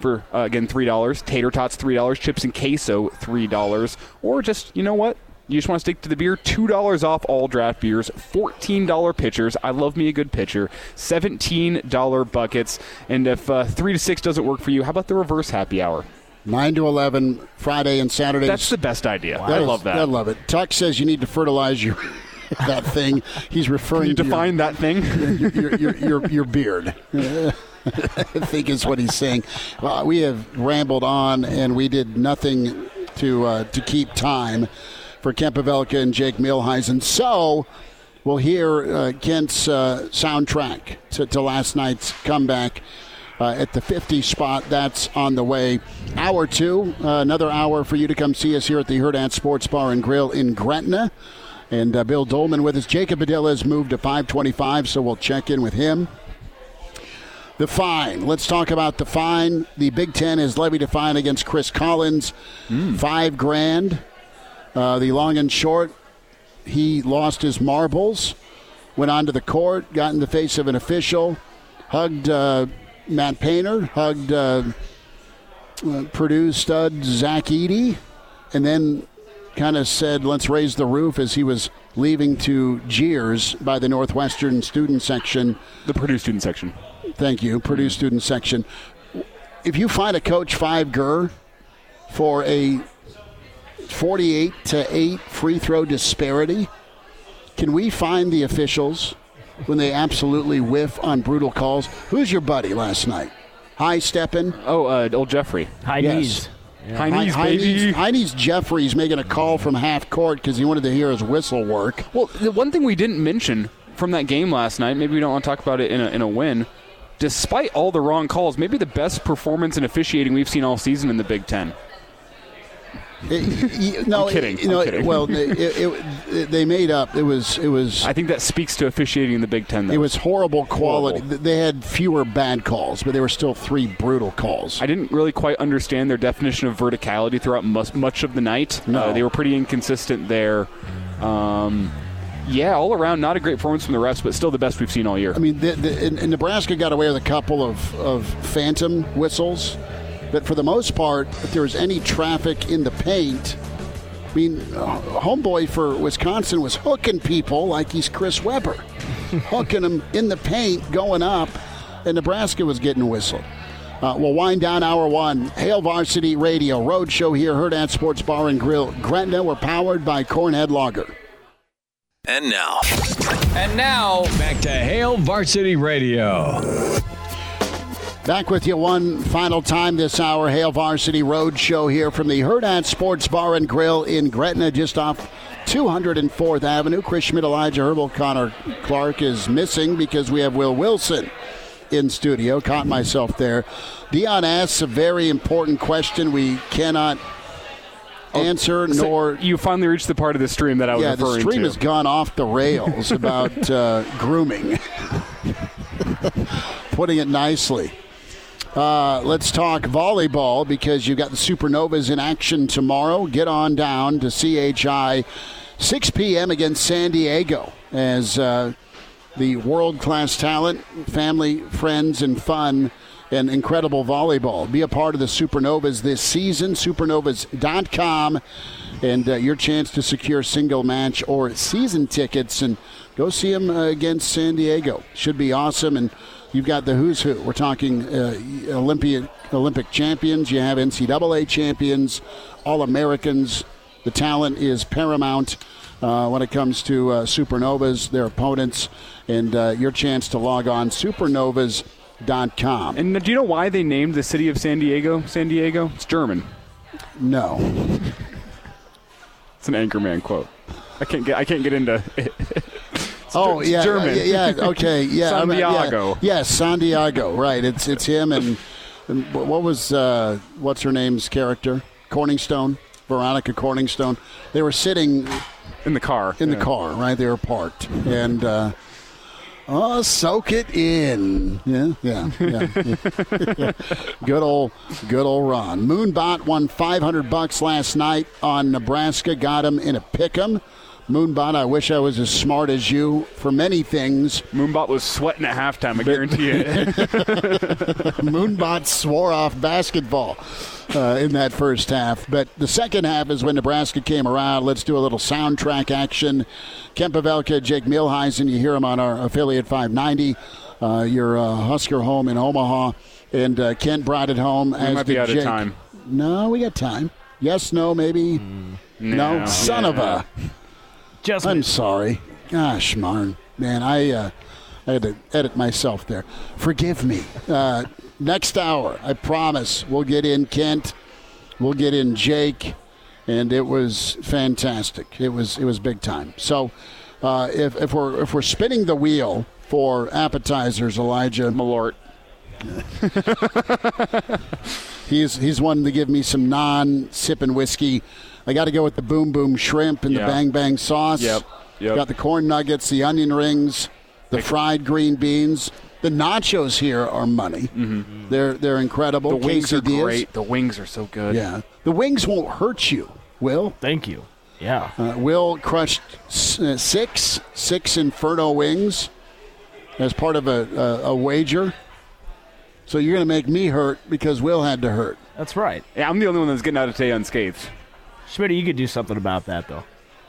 for uh, again three dollars, tater tots three dollars, chips and queso three dollars, or just you know what. You just want to stick to the beer? $2 off all draft beers, $14 pitchers. I love me a good pitcher. $17 buckets. And if uh, 3 to 6 doesn't work for you, how about the reverse happy hour? Nine to eleven, Friday and Saturday. That's the best idea. I love that. I love it. Tuck says you need to fertilize your <laughs> that thing. He's referring Can you to define that thing? your, your, your, your, your beard. <laughs> I think is what he's saying. Uh, we have rambled on, and we did nothing to uh, to keep time for Kent Pavelka and Jake Muhleisen. So we'll hear uh, Kent's uh, soundtrack to, to last night's comeback. Uh, at the 50 spot. That's on the way. Hour two, uh, another hour for you to come see us here at the Hurrdat Sports Bar and Grill in Gretna. And uh, Bill Doleman with us. Jacob Padilla has moved to 525, so we'll check in with him. The fine. Let's talk about the fine. The Big Ten has levied a fine against Chris Collins, five grand. Uh, the long and short, he lost his marbles, went onto the court, got in the face of an official, hugged uh, Matt Painter, hugged uh, uh, Purdue stud Zach Edey, and then kind of said, let's raise the roof as he was leaving to jeers by the Northwestern student section. the Purdue student section. Thank you, Purdue student section. If you find a coach five gur for a 48 to 8 free throw disparity, can we find the officials when they absolutely whiff on brutal calls? Who's your buddy last night? High stepping? Oh, uh, old Jeffrey. High Yes. knees. High knees, High baby. knees, High knees Jeffrey's making a call from half court because he wanted to hear his whistle work. Well, the one thing we didn't mention from that game last night, maybe we don't want to talk about it in a, in a win. Despite all the wrong calls, maybe the best performance in officiating we've seen all season in the Big Ten. It- y- <laughs> no, I'm kidding. it- you know, I'm kidding. well, it, it- they made up. It was it was I think that speaks to officiating in the Big Ten. Though. it was horrible quality. Horrible. They had fewer bad calls, but there were still three brutal calls. I didn't really quite understand their definition of verticality throughout much of the night. No. Uh, they were pretty inconsistent there. Um, yeah, all around, not a great performance from the refs, but still the best we've seen all year. I mean, the, the, and, and Nebraska got away with a couple of, of phantom whistles, but for the most part, if there was any traffic in the paint, I mean, uh, homeboy for Wisconsin was hooking people like he's Chris Webber, <laughs> hooking them in the paint, going up, and Nebraska was getting whistled. Uh, we'll wind down hour one. Hail Varsity Radio Road Show here, at Sports Bar and Grill, Gretna. We're powered by Cornhead Lager. And now, And now, back to Hail Varsity Radio. Back with you one final time this hour. Hail Varsity Road Show here from the Hurrdat Sports Bar and Grill in Gretna, just off 204th Avenue. Chris Schmidt, Elijah Herbel, Connor Clark is missing because we have Will Wilson in studio. Caught myself there. Dion asks a very important question we cannot answer So nor you finally reached the part of the stream that I was yeah, referring to. Yeah, the stream to. has gone off the rails about <laughs> uh, grooming. <laughs> Putting it nicely. Uh, let's talk volleyball because you've got the Supernovas in action tomorrow. Get on down to CHI, 6 p.m. against San Diego as uh, the world class talent, family, friends, and fun and incredible volleyball. Be a part of the Supernovas this season. Supernovas.com and uh, your chance to secure single match or season tickets and go see them uh, against San Diego. Should be awesome. And you've got the who's who. We're talking uh, Olympic Olympic champions. You have NCAA champions, All Americans. The talent is paramount uh, when it comes to uh, supernovas, their opponents, and uh, your chance to log on supernovas.com. and do you know why they named the city of San Diego San Diego? It's German. No. It's an Anchorman quote. I can't get I can't get into it. <laughs> Oh yeah, German. yeah, yeah, okay, <laughs> yeah, I mean, yeah. Santiago. Yes, San Diego. Right. It's it's him and, and what was uh, what's her name's character? Corningstone, Veronica Corningstone. They were sitting in the car. in the car, right? They were parked, and uh, oh, soak it in. Yeah, yeah, yeah. yeah. <laughs> good old, good old Ron. Moonbot won 500 bucks last night on Nebraska. Got him in a pick'em. Moonbot, I wish I was as smart as you for many things. Moonbot was sweating at halftime. I guarantee it. <laughs> Moonbot swore off basketball uh, in that first half. But the second half is when Nebraska came around. Let's do a little soundtrack action. Kent Pavelka, Jake Muhleisen, you hear him on our affiliate 590. Uh, your uh, Husker home in Omaha. And uh, Kent brought it home. as might be out of time. No, we got time. Yes, no, maybe. no, no, son of a. Just I'm sorry. Gosh, Marn. Man, I, uh, I had to edit myself there. Forgive me. Uh, next hour, I promise, we'll get in Kent, we'll get in Jake, and it was fantastic. It was it was big time. So, uh, if, if we're if we're spinning the wheel for appetizers, Elijah Malort. <laughs> He's he's one to give me some non sipping whiskey. I got to go with the boom boom shrimp and Yeah. the bang bang sauce. Yep, yep. Got the corn nuggets, the onion rings, the fried green beans. The nachos here are money. They're they're incredible. Mm-hmm. The wings are great. The wings are so good. Yeah, the wings won't hurt you. Will Thank you. Yeah. uh, Will crushed uh, six six Inferno wings as part of a, a, a wager. So you're going to make me hurt because Will had to hurt. That's right. Yeah, I'm the only one that's getting out of today unscathed. Schmidt, you could do something about that, though.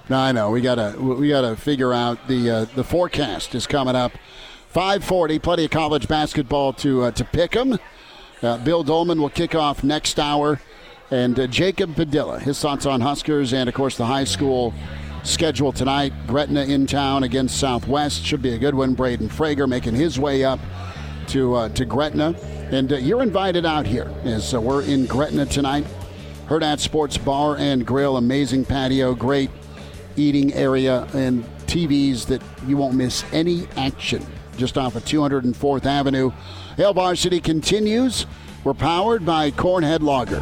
No, I know. We gotta we gotta figure out the uh, the forecast is coming up. Five forty. Plenty of college basketball to uh, to pick 'em. Uh, Bill Doleman will kick off next hour, and uh, Jacob Padilla his thoughts on Huskers and of course the high school schedule tonight. Gretna in town against Southwest should be a good one. Braden Frager making his way up to uh, to Gretna, and uh, you're invited out here as we're in Gretna tonight. Hurrdat Sports Bar and Grill, amazing patio, great eating area, and TVs that you won't miss any action. Just off of 204th Avenue. Hail Varsity continues. We're powered by Cornhead Lager.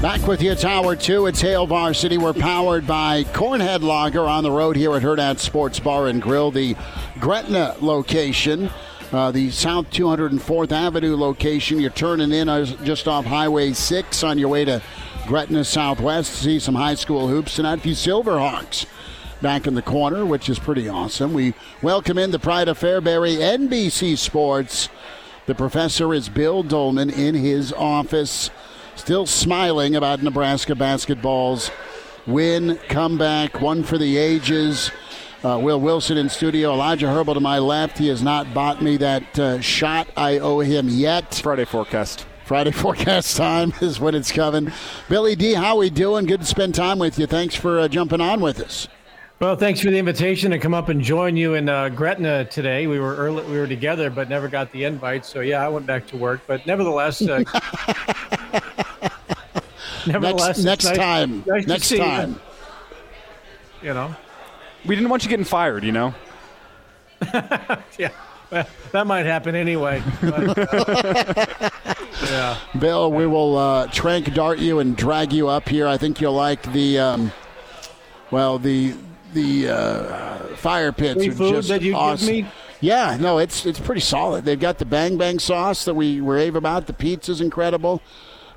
Back with you, Tower 2. It's Hail Varsity. We're powered by Cornhead Lager on the road here at Hurrdat Sports Bar and Grill, the Gretna location. Uh, the South 204th Avenue location. You're turning in just off Highway 6 on your way to Gretna Southwest to see some high school hoops tonight. A few Silverhawks back in the corner, which is pretty awesome. We welcome in the pride of Fairbury, NBC Sports. The professor is Bill Doleman in his office still smiling about Nebraska basketball's win, comeback, one for the ages. Uh, Will Wilson in studio. Elijah Herbel to my left. He has not bought me that uh, shot I owe him yet. Friday forecast. Friday <laughs> forecast time is when it's coming. Billy D, how are we doing? Good to spend time with you. Thanks for uh, jumping on with us. Well, thanks for the invitation to come up and join you in uh, Gretna today. We were early, we were together, but never got the invite. So yeah, I went back to work. But nevertheless, uh, <laughs> nevertheless, next, next nice, time, nice next time. You. you know, we didn't want you getting fired. You know. <laughs> yeah. Well, that might happen anyway. <laughs> But, uh, yeah. Bill, we will uh, trank dart you and drag you up here. I think you'll like the, um, well, the the uh, fire pits Free are food just that you awesome. give me. Yeah, no, it's it's pretty solid. They've got the bang bang sauce that we rave about. The pizza's incredible.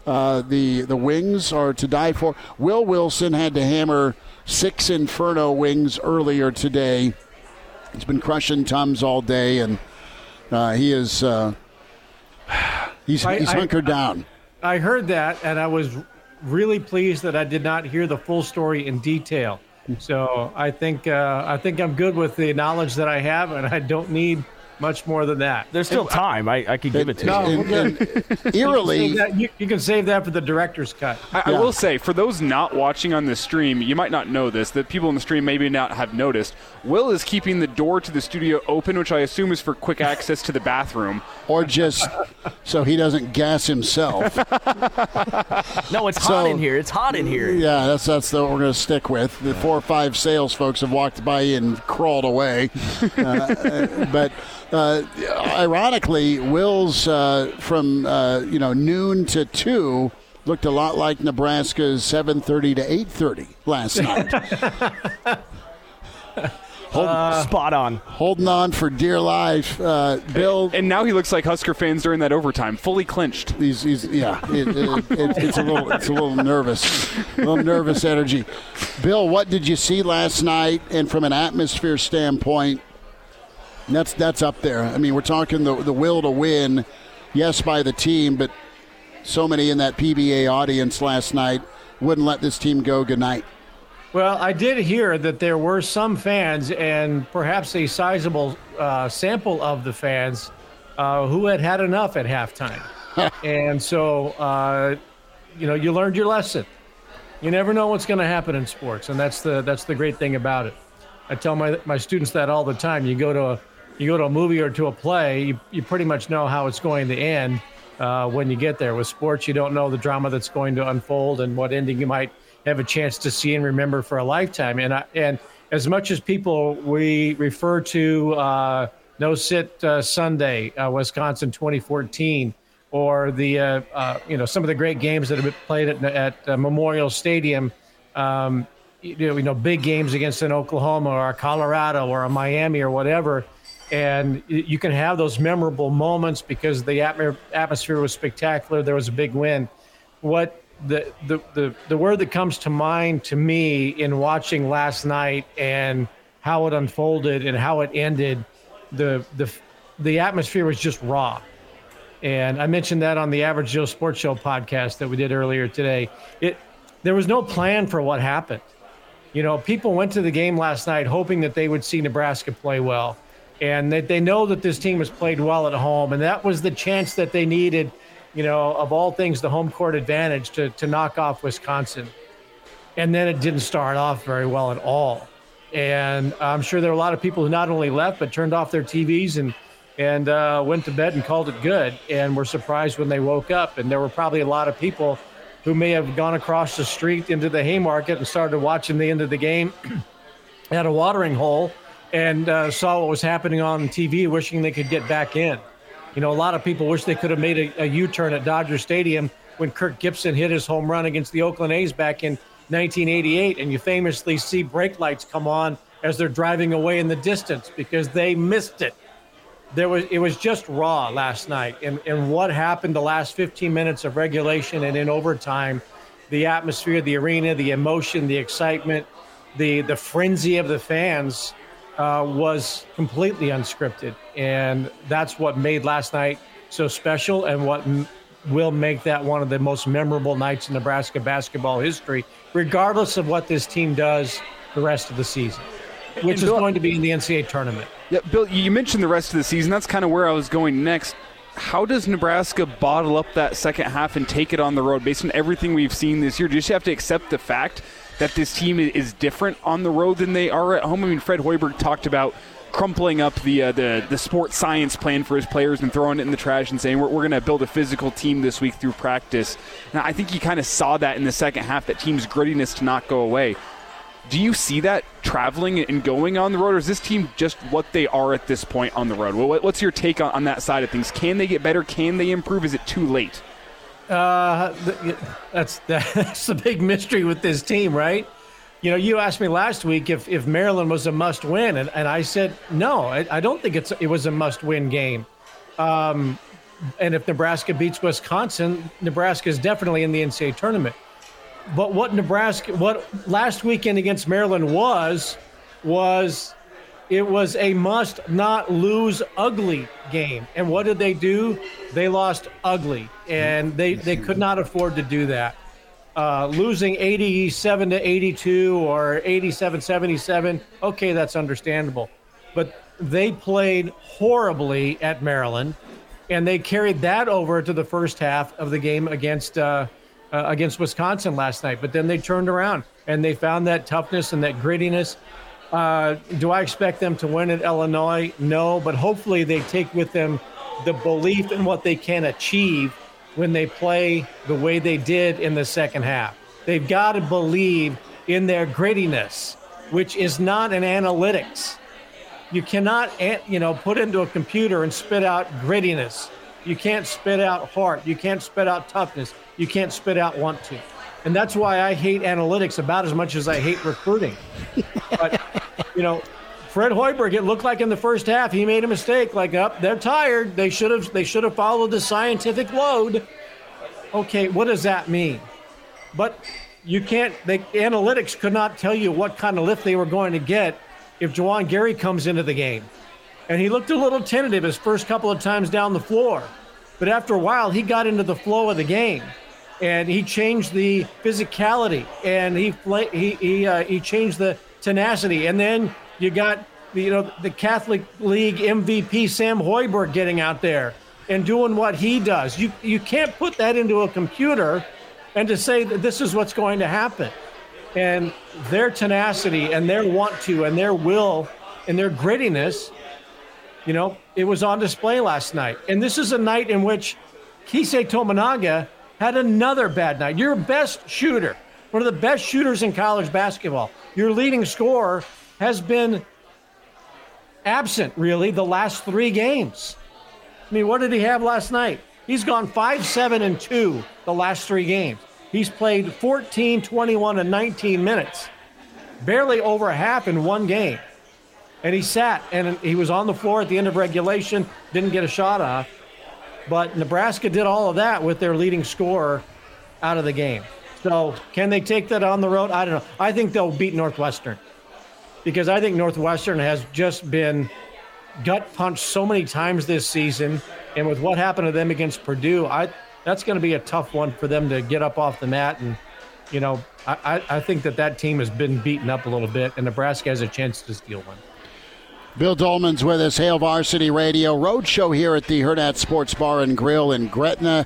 Uh, the the wings are to die for. Will Wilson had to hammer six Inferno wings earlier today. He's been crushing tums all day, and uh, he is uh, he's, I, he's hunkered I, down. I heard that, and I was really pleased that I did not hear the full story in detail. So I think uh, I think I'm good with the knowledge that I have, and I don't need much more than that. There's still time. I, I could give it to no, you. And, eerily, <laughs> you can, you, you can, save that for the director's cut. I, yeah. I, will say, for those not watching on the stream, you might not know this. That people in the stream maybe not have noticed. Will is keeping the door to the studio open, which I assume is for quick access to the bathroom, <laughs> or just so he doesn't gas himself. <laughs> no, it's so, hot in here. It's hot in here. Yeah, that's that's what we're going to stick with. The four or five sales folks have walked by and crawled away, uh, uh but. Uh, ironically, Will's uh, from uh, you know noon to two looked a lot like Nebraska's 7:30 to 8:30 last night. <laughs> Hold, uh, spot on. Holding on for dear life, uh, Bill. And, and, now he looks like Husker fans during that overtime, fully clinched. He's, he's yeah, it, it, it, it's a little, it's a little nervous, a little nervous energy. Bill, what did you see last night? And from an atmosphere standpoint, that's that's up there. I mean, we're talking the the will to win, yes, by the team, but so many in that PBA audience last night wouldn't let this team go. Good night. Well, I did hear that there were some fans, and perhaps a sizable uh, sample of the fans, uh, who had had enough at halftime. <laughs> and so, uh, you know, you learned your lesson. You never know what's going to happen in sports, and that's the that's the great thing about it. I tell my my students that all the time. You go to a you go to a movie or to a play, you, you pretty much know how it's going to end uh, when you get there. With sports, you don't know the drama that's going to unfold and what ending you might have a chance to see and remember for a lifetime. And I, and as much as people we refer to uh, No Sit uh, Sunday, uh, Wisconsin 2014, or the uh, uh, you know some of the great games that have been played at, at Memorial Stadium. Um, you know, big games against an Oklahoma or a Colorado or a Miami or whatever and you can have those memorable moments because the atmosphere was spectacular. There was a big win. What the, the, the, the word that comes to mind to me in watching last night and how it unfolded and how it ended, the, the, the atmosphere was just raw. And I mentioned that on the Average Joe Sports Show podcast that we did earlier today. It, there was no plan for what happened. You know, people went to the game last night hoping that they would see Nebraska play well and they, they know that this team has played well at home, and that was the chance that they needed, you know, of all things, the home court advantage to, to knock off Wisconsin. And then it didn't start off very well at all. And I'm sure there were a lot of people who not only left, but turned off their TVs and, and uh, went to bed and called it good and were surprised when they woke up. And there were probably a lot of people who may have gone across the street into the Haymarket and started watching the end of the game <clears throat> at a watering hole and uh, saw what was happening on TV, wishing they could get back in. You know, a lot of people wish they could have made a a U-turn at Dodger Stadium when Kirk Gibson hit his home run against the Oakland A's back in 1988, and you famously see brake lights come on as they're driving away in the distance because they missed it. There was it was just raw last night, and and what happened the last 15 minutes of regulation and in overtime, the atmosphere, the arena, the emotion, the excitement, the the frenzy of the fans uh, was completely unscripted, and that's what made last night so special, and what m- will make that one of the most memorable nights in Nebraska basketball history, regardless of what this team does the rest of the season, which is going to be in the NCAA tournament. Yeah, Bill, you mentioned the rest of the season. That's kind of where I was going next. How does Nebraska bottle up that second half and take it on the road based on everything we've seen this year? Do you just have to accept the fact that this team is different on the road than they are at home? I mean, Fred Hoiberg talked about crumpling up the uh, the the sports science plan for his players and throwing it in the trash and saying we're, we're going to build a physical team this week through practice. Now, I think you kind of saw that in the second half, that team's grittiness to not go away. Do you see that traveling and going on the road, or is this team just what they are at this point on the road? What's your take on, on that side of things? Can they get better? Can they improve? Is it too late? Uh, that's <laughs> that's the big mystery with this team, right? You know, you asked me last week if, if Maryland was a must win, and, and I said no. I, I don't think it's it was a must win game. Um, and if Nebraska beats Wisconsin, Nebraska is definitely in the NCAA tournament. But what Nebraska, what last weekend against Maryland was, was it was a must not lose ugly game. And what did they do? They lost ugly, and they, they could not afford to do that. Uh, losing 87 to 82 or 87 77, okay, that's understandable. But they played horribly at Maryland, and they carried that over to the first half of the game against. Uh, uh, against Wisconsin last night, but then they turned around and they found that toughness and that grittiness. Uh, do I expect them to win at Illinois? No, but hopefully they take with them the belief in what they can achieve when they play the way they did in the second half. They've got to believe in their grittiness, which is not an analytics. You cannot, you know, put into a computer and spit out grittiness. You can't spit out heart. You can't spit out toughness. You can't spit out want to. And that's why I hate analytics about as much as I hate recruiting. but, you know, Fred Hoiberg, it looked like in the first half he made a mistake. Like, up, oh, they're tired. They should have they should have followed the scientific load. Okay, what does that mean? But you can't. The analytics could not tell you what kind of lift they were going to get if Juwan Gary comes into the game, and he looked a little tentative his first couple of times down the floor, but after a while he got into the flow of the game and he changed the physicality and he he he, uh, he changed the tenacity and then you got you know the Catholic League MVP Sam Hoiberg getting out there and doing what he does. You you can't put that into a computer and to say that this is what's going to happen. And their tenacity and their want to and their will and their grittiness, you know, it was on display last night. And this is a night in which Keisei Tominaga had another bad night. Your best shooter, one of the best shooters in college basketball, your leading scorer has been absent, really, the last three games. I mean, what did he have last night? He's gone 5 7 and 2 the last three games. He's played 14, 21, and 19 minutes, barely over half in one game. And he sat and he was on the floor at the end of regulation, didn't get a shot off. But Nebraska did all of that with their leading scorer out of the game. So can they take that on the road? I don't know. I think they'll beat Northwestern because I think Northwestern has just been gut punched so many times this season, and with what happened to them against Purdue, I that's going to be a tough one for them to get up off the mat. And you know, I, I think that that team has been beaten up a little bit, and Nebraska has a chance to steal one. Bill Doleman's with us, Hail Varsity Radio Roadshow here at the Hurrdat Sports Bar and Grill in Gretna.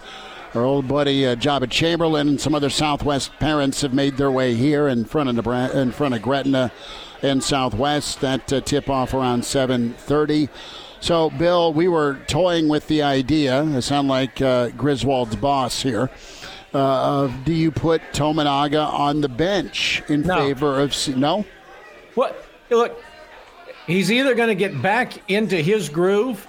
Our old buddy uh, Jabba Chamberlain and some other Southwest parents have made their way here in front of Nebraska, in front of Gretna and Southwest. That uh, tip off around 7:30. So, Bill, we were toying with the idea. I sound like uh, Griswold's boss here. Uh, do you put Tominaga on the bench in no. favor of no? What? Look, he's either going to get back into his groove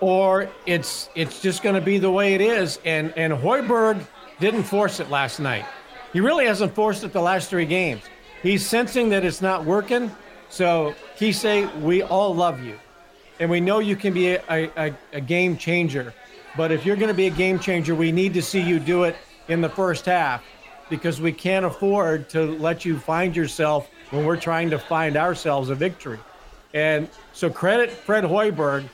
or it's it's just going to be the way it is and and Hoiberg didn't force it last night. He really hasn't forced it the last three games. He's sensing that it's not working. So, Keisei, we all love you. And we know you can be a, a, a game changer. But if you're going to be a game changer, we need to see you do it in the first half because we can't afford to let you find yourself when we're trying to find ourselves a victory. And so, credit Fred Hoiberg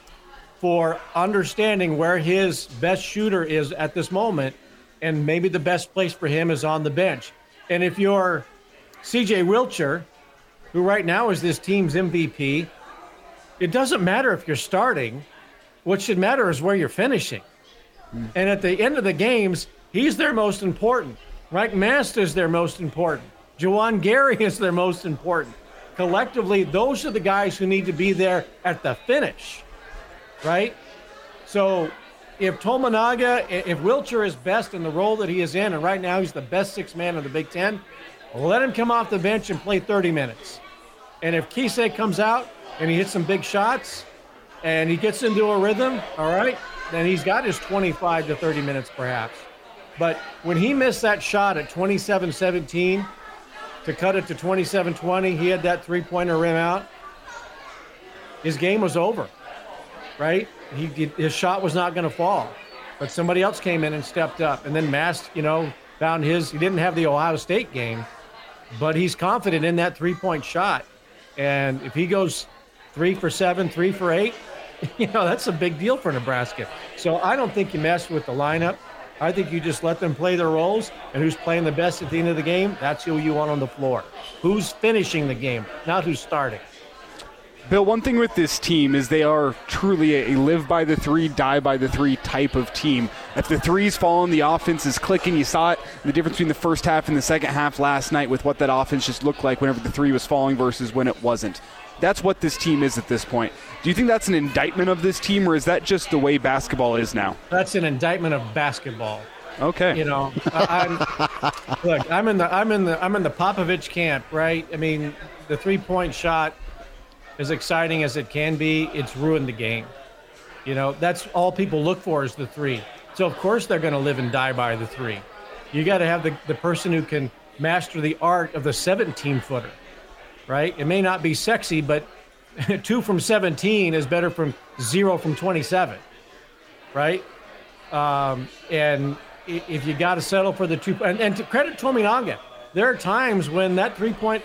for understanding where his best shooter is at this moment, and maybe the best place for him is on the bench. And if you're CJ Wilcher, who right now is this team's MVP, it doesn't matter if you're starting. What should matter is where you're finishing. Mm. And at the end of the games, he's their most important. Mike Mast is their most important. Juwan Gary <laughs> is their most important. Collectively, those are the guys who need to be there at the finish, right? So if Tominaga, if Wilcher is best in the role that he is in, and right now he's the best six man in the Big Ten, let him come off the bench and play 30 minutes. And if Keisei comes out and he hits some big shots and he gets into a rhythm, all right, then he's got his 25 to 30 minutes perhaps. But when he missed that shot at 27 17 to cut it to 27 20, he had that three pointer rim out. His game was over, right? He, his shot was not going to fall. But somebody else came in and stepped up. And then Mast, you know, found his, he didn't have the Ohio State game, but he's confident in that three point shot. And if he goes three for seven, three for eight, <laughs> you know, that's a big deal for Nebraska. So I don't think you mess with the lineup. I think you just let them play their roles, and who's playing the best at the end of the game, that's who you want on the floor. Who's finishing the game, not who's starting. Bill, one thing with this team is they are truly a live by the three, die by the three type of team. If the threes fall the offense is clicking. You saw it the difference between the first half and the second half last night with what that offense just looked like whenever the three was falling versus when it wasn't. That's what this team is at this point. Do you think that's an indictment of this team, or is that just the way basketball is now? That's an indictment of basketball. Okay. You know, I, am <laughs> look. I'm in the I'm in the I'm in the Popovich camp, right? I mean, the three point shot as exciting as it can be, it's ruined the game. You know, that's all people look for is the three. So, of course, they're going to live and die by the three. You got to have the, the person who can master the art of the 17 footer, right? It may not be sexy, but <laughs> two from 17 is better from zero from 27, right? Um, and if you got to settle for the two, and, and to credit Tominaga, there are times when that three point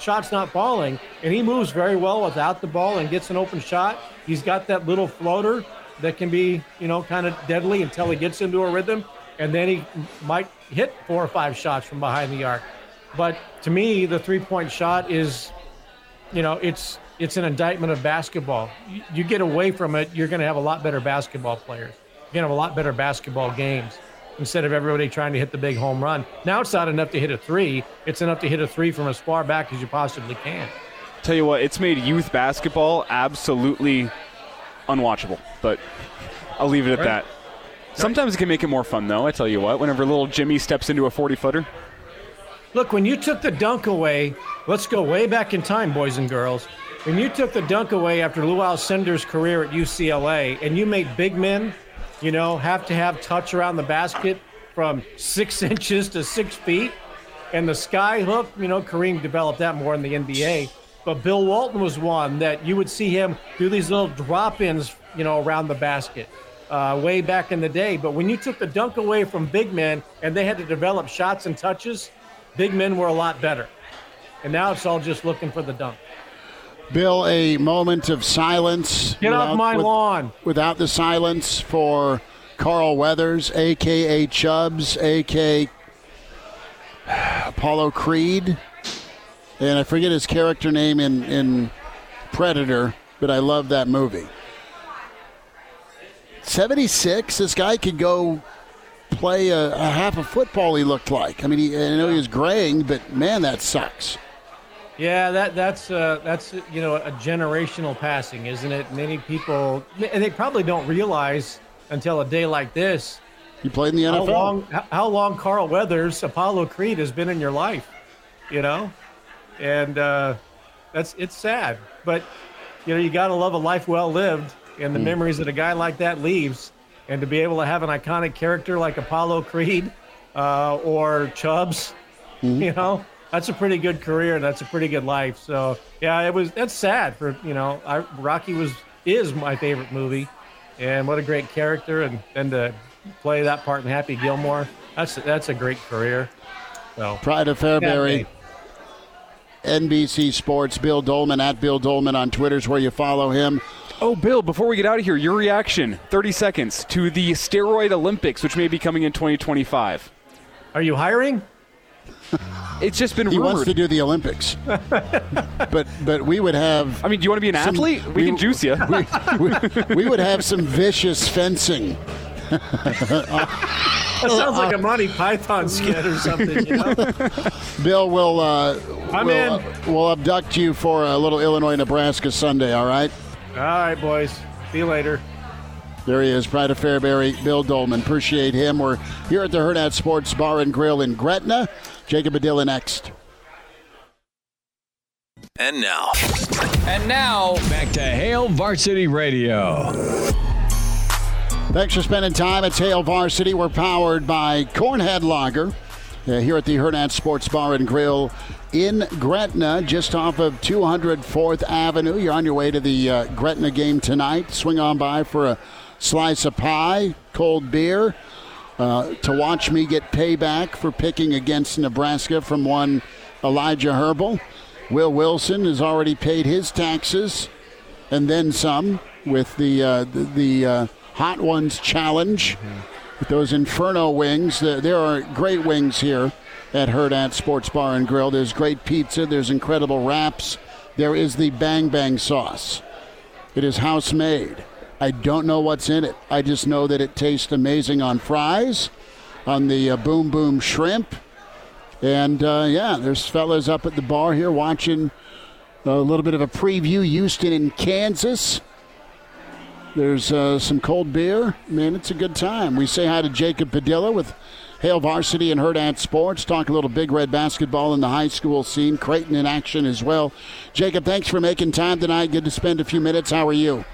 shot's not falling, and he moves very well without the ball and gets an open shot. He's got that little floater that can be, you know, kind of deadly until he gets into a rhythm, and then he might hit four or five shots from behind the arc. But to me, the three-point shot is, you know, it's it's an indictment of basketball. You, you get away from it, you're going to have a lot better basketball players. You're going to have a lot better basketball games instead of everybody trying to hit the big home run. Now it's not enough to hit a three, it's enough to hit a three from as far back as you possibly can. Tell you what, it's made youth basketball absolutely unwatchable, but I'll leave it at right. that. Sometimes it can make it more fun, though. I tell you what, whenever little Jimmy steps into a 40 footer. Look, when you took the dunk away, let's go way back in time, boys and girls. When you took the dunk away after Lou Alcindor's career at UCLA and you made big men you know, have to have touch around the basket from six <laughs> inches to six feet. And the sky hook, you know, Kareem developed that more in the NBA. But Bill Walton was one that you would see him do these little drop ins, you know, around the basket uh, way back in the day. But when you took the dunk away from big men and they had to develop shots and touches, big men were a lot better. And now it's all just looking for the dunk. Bill, a moment of silence. Get without, off my with, lawn. Without the silence for Carl Weathers, a.k.a. Chubbs, a.k.a. Apollo Creed. And I forget his character name in, in Predator, but I love that movie. 76, this guy could go play a, a half of football, he looked like. I mean, he, I know he was graying, but man, that sucks. Yeah, that that's uh, that's you know a generational passing, isn't it? Many people, and they probably don't realize until a day like this. You played in the NFL. How long? How long Carl Weathers, Apollo Creed has been in your life? You know, and uh, that's it's sad, but you know you got to love a life well lived and the mm. memories that a guy like that leaves, and to be able to have an iconic character like Apollo Creed uh, or Chubbs. Mm-hmm. You know, that's a pretty good career. That's a pretty good life. So yeah, it was. That's sad for you know. I, Rocky was is my favorite movie, and what a great character, and then to play that part in Happy Gilmore. That's that's a great career. So Pride of Fairbury. NBC Sports, Bill Doleman at Bill Doleman on Twitter's where you follow him. Oh, Bill, before we get out of here, your reaction, 30 seconds, to the steroid Olympics, which may be coming in 2025. Are you hiring? It's just been He rumored. wants to do the Olympics. <laughs> but but we would have I mean, do you want to be an Some- athlete? We, we- can juice you. we, we, we would have some vicious fencing. That sounds like a Monty Python skit or something. You know? Bill will uh, I'm will, in. uh, will abduct you for a little Illinois Nebraska Sunday, all right? All right, boys. See you later. There he is, Pride of Fairbury, Bill Doleman. Appreciate him. We're here at the Hurrdat Sports Bar and Grill in Gretna. Jacob Padilla next. And now, And now, back to Hail Varsity Radio. Thanks for spending time at Hail Varsity. We're powered by Cornhead Lager uh, here at the Hurrdat Sports Bar and Grill in Gretna, just off of 204th Avenue. You're on your way to the uh, Gretna game tonight. Swing on by for a slice of pie, cold beer, uh, to watch me get payback for picking against Nebraska from one Elijah Herbel. Will Wilson has already paid his taxes and then some with the uh, the, the uh, Hot Ones Challenge with those Inferno wings. There, there are great wings here at Hurrdat Sports Bar and Grill. There's great pizza. There's incredible wraps. There is the Bang Bang sauce. It is house made. I don't know what's in it. I just know that it tastes amazing on fries, on the uh, Boom Boom shrimp. And uh, yeah, there's fellas up at the bar here watching a little bit of a preview. Houston and Kansas. There's uh, some cold beer. Man, it's a good time. We say hi to Jacob Padilla with Hail Varsity and Hurrdat Sports. Talk a little Big Red basketball in the high school scene. Creighton in action as well. Jacob, thanks for making time tonight. Good to spend a few minutes. How are you?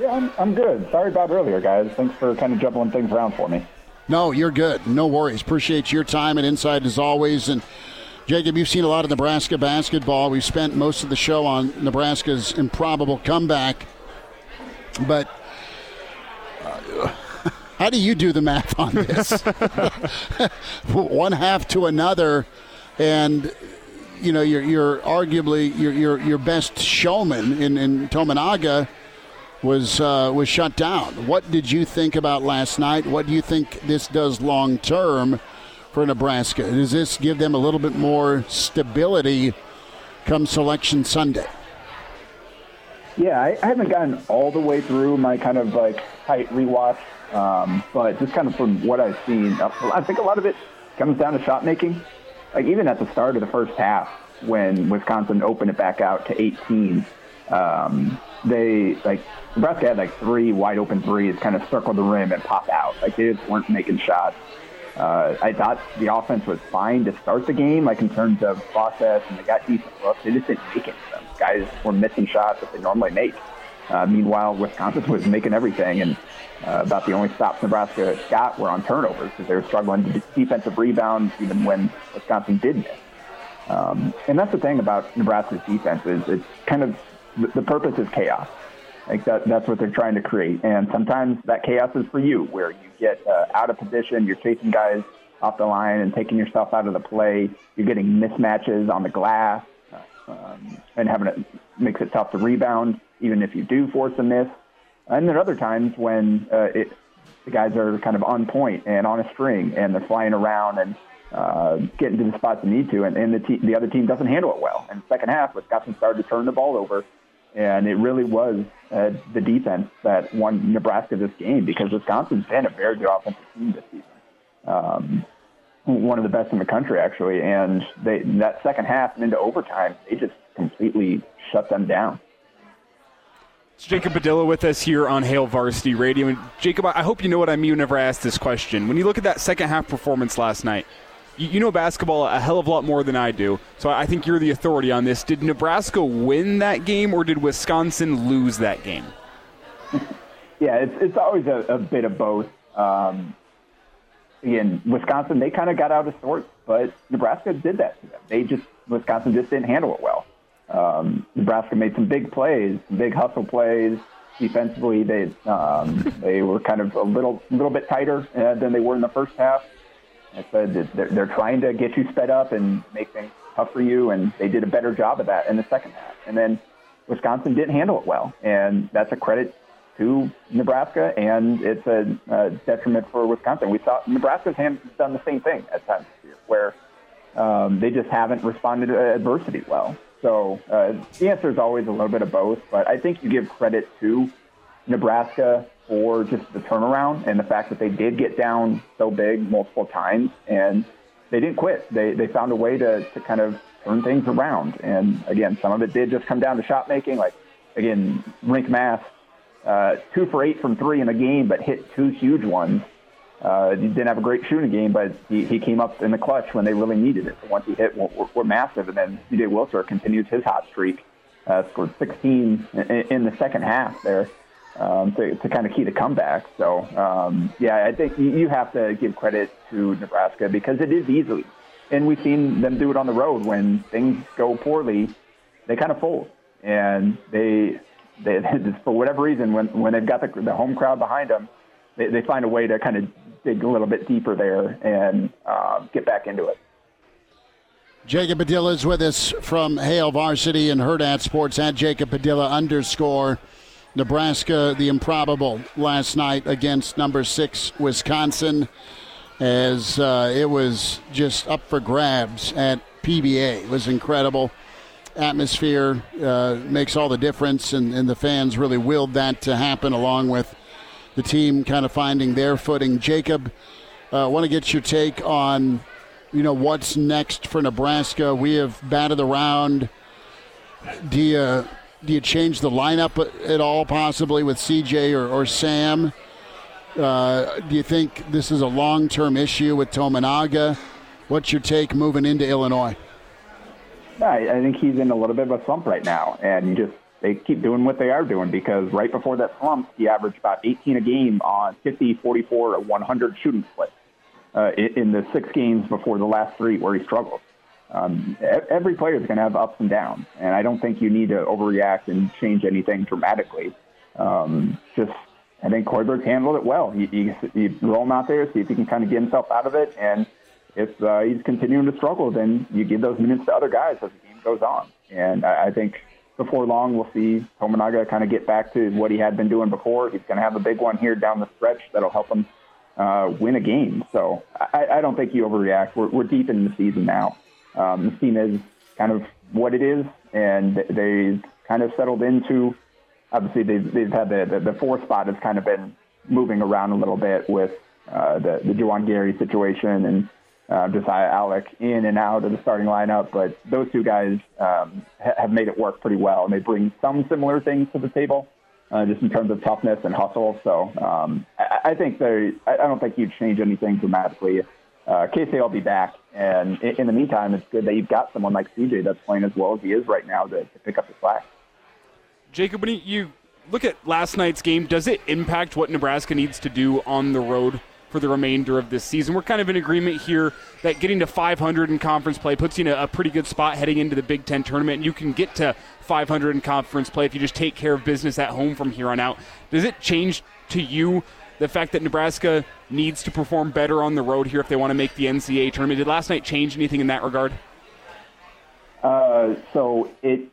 Yeah, I'm, I'm good. Sorry about earlier, guys. Thanks for kind of juggling things around for me. No, you're good. No worries. Appreciate your time and insight as always. And Jacob, you've seen a lot of Nebraska basketball. We've spent most of the show on Nebraska's improbable comeback. But uh, <laughs> how do you do the math on this? <laughs> One half to another, and you know you're, you're arguably your your your best showman in in Tominaga was uh, was shut down. What did you think about last night? What do you think this does long term for Nebraska? Does this give them a little bit more stability come Selection Sunday? Yeah, I, I haven't gotten all the way through my kind of like tight rewatch, um, but just kind of from what I've seen, I think a lot of it comes down to shot making. Like even at the start of the first half, when Wisconsin opened it back out to 18, um, they like Nebraska had like three wide open threes, kind of circle the rim and pop out. Like they just weren't making shots. Uh, I thought the offense was fine to start the game, like in terms of process, and they got decent looks. They just didn't make it. Them guys were missing shots that they normally make. Uh, meanwhile, Wisconsin was making everything, and uh, about the only stops Nebraska got were on turnovers because they were struggling to defensive rebounds, even when Wisconsin did miss. Um, and that's the thing about Nebraska's defense is it's kind of the, purpose is chaos. Like that, that's what they're trying to create. And sometimes that chaos is for you, where you get uh, out of position, you're chasing guys off the line and taking yourself out of the play. You're getting mismatches on the glass, um, and having it makes it tough to rebound, even if you do force a miss. And there are other times when uh, it, the guys are kind of on point and on a string, and they're flying around and uh, getting to the spots they need to, and, and the, te- the other team doesn't handle it well. And second half, Wisconsin started to turn the ball over, and it really was uh, the defense that won Nebraska this game because Wisconsin's been a very good offensive team this season. Um, one of the best in the country, actually. And they, that second half and into overtime, they just completely shut them down. It's Jacob Padilla with us here on Hail Varsity Radio. And Jacob, I hope you know what I mean whenever I ask this question. When you look at that second half performance last night, you, know basketball a hell of a lot more than I do. So I think you're the authority on this. Did Nebraska win that game or did Wisconsin lose that game? Yeah, it's, it's always a, a bit of both. Um, again, Wisconsin, they kind of got out of sorts, but Nebraska did that to them. They just, Wisconsin just didn't handle it well. Um, Nebraska made some big plays, big hustle plays. Defensively, they um, they were kind of a little little bit tighter uh, than they were in the first half. I said that they're, they're trying to get you sped up and make things tough for you, and they did a better job of that in the second half. And then Wisconsin didn't handle it well, and that's a credit to Nebraska, and it's a, a detriment for Wisconsin. We saw Nebraska's hand done the same thing at times this year, where um, they just haven't responded to adversity well. So uh, the answer is always a little bit of both, but I think you give credit to Nebraska for just the turnaround and the fact that they did get down so big multiple times and they didn't quit. They they found a way to, to kind of turn things around. And again, some of it did just come down to shot making. Like again, Rienk Mast, uh, two for eight from three in the game, but hit two huge ones. Uh, he didn't have a great shooting game, but he, he came up in the clutch when they really needed it. The ones he hit were, were, massive, and then C.J. Wilcher continued his hot streak, uh, scored 16 in, in the second half there um, to, to kind of key the comeback. So, um, yeah, I think you have to give credit to Nebraska because it is easily, and we've seen them do it on the road when things go poorly, they kind of fold, and they, they <laughs> for whatever reason when when they've got the, the home crowd behind them, they, they find a way to kind of dig a little bit deeper there and uh, get back into it. Jacob Padilla is with us from Hail Varsity and Hurrdat Sports at Jacob Padilla underscore. Nebraska, the improbable last night against number six Wisconsin, as uh, it was just up for grabs at PBA. It was incredible. Atmosphere uh, makes all the difference, and, and the fans really willed that to happen, along with the team kind of finding their footing. Jacob, I uh, want to get your take on, you know, what's next for Nebraska. We have batted around. Do you do you change the lineup at all, possibly with CJ or, or Sam? Uh, do you think this is a long-term issue with Tominaga? What's your take moving into Illinois? I, think he's in a little bit of a slump right now, and you just they keep doing what they are doing because right before that slump, he averaged about 18 a game on 50, 44, 100 shooting splits uh, in the six games before the last three where he struggled. Um, every player is going to have ups and downs, and I don't think you need to overreact and change anything dramatically. Um, just, I think Hoiberg's handled it well. You, you, you roll him out there, see if he can kind of get himself out of it, and if uh, he's continuing to struggle, then you give those minutes to other guys as the game goes on. And I, I think before long, we'll see Tominaga kind of get back to what he had been doing before. He's going to have a big one here down the stretch that'll help him uh, win a game. So I, I don't think you overreact. We're, we're deep in the season now. Um, this team is kind of what it is, and they've kind of settled into. Obviously, they've, they've had the, the, the fourth spot has kind of been moving around a little bit with uh, the the Juwan Gary situation and uh, Josiah Allick in and out of the starting lineup, but those two guys um, ha- have made it work pretty well, and they bring some similar things to the table, uh, just in terms of toughness and hustle. So um, I-, I think they, I don't think you'd change anything dramatically. Uh, Casey will be back, and in, the meantime, it's good that you've got someone like CJ that's playing as well as he is right now to, to pick up the slack. Jacob, when you look at last night's game, does it impact what Nebraska needs to do on the road for the remainder of this season. We're kind of in agreement here that getting to 500 in conference play puts you in a, pretty good spot heading into the Big Ten tournament. You can get to 500 in conference play if you just take care of business at home from here on out. Does it change to you the fact that Nebraska needs to perform better on the road here if they want to make the NCAA tournament? Did last night change anything in that regard? Uh, so it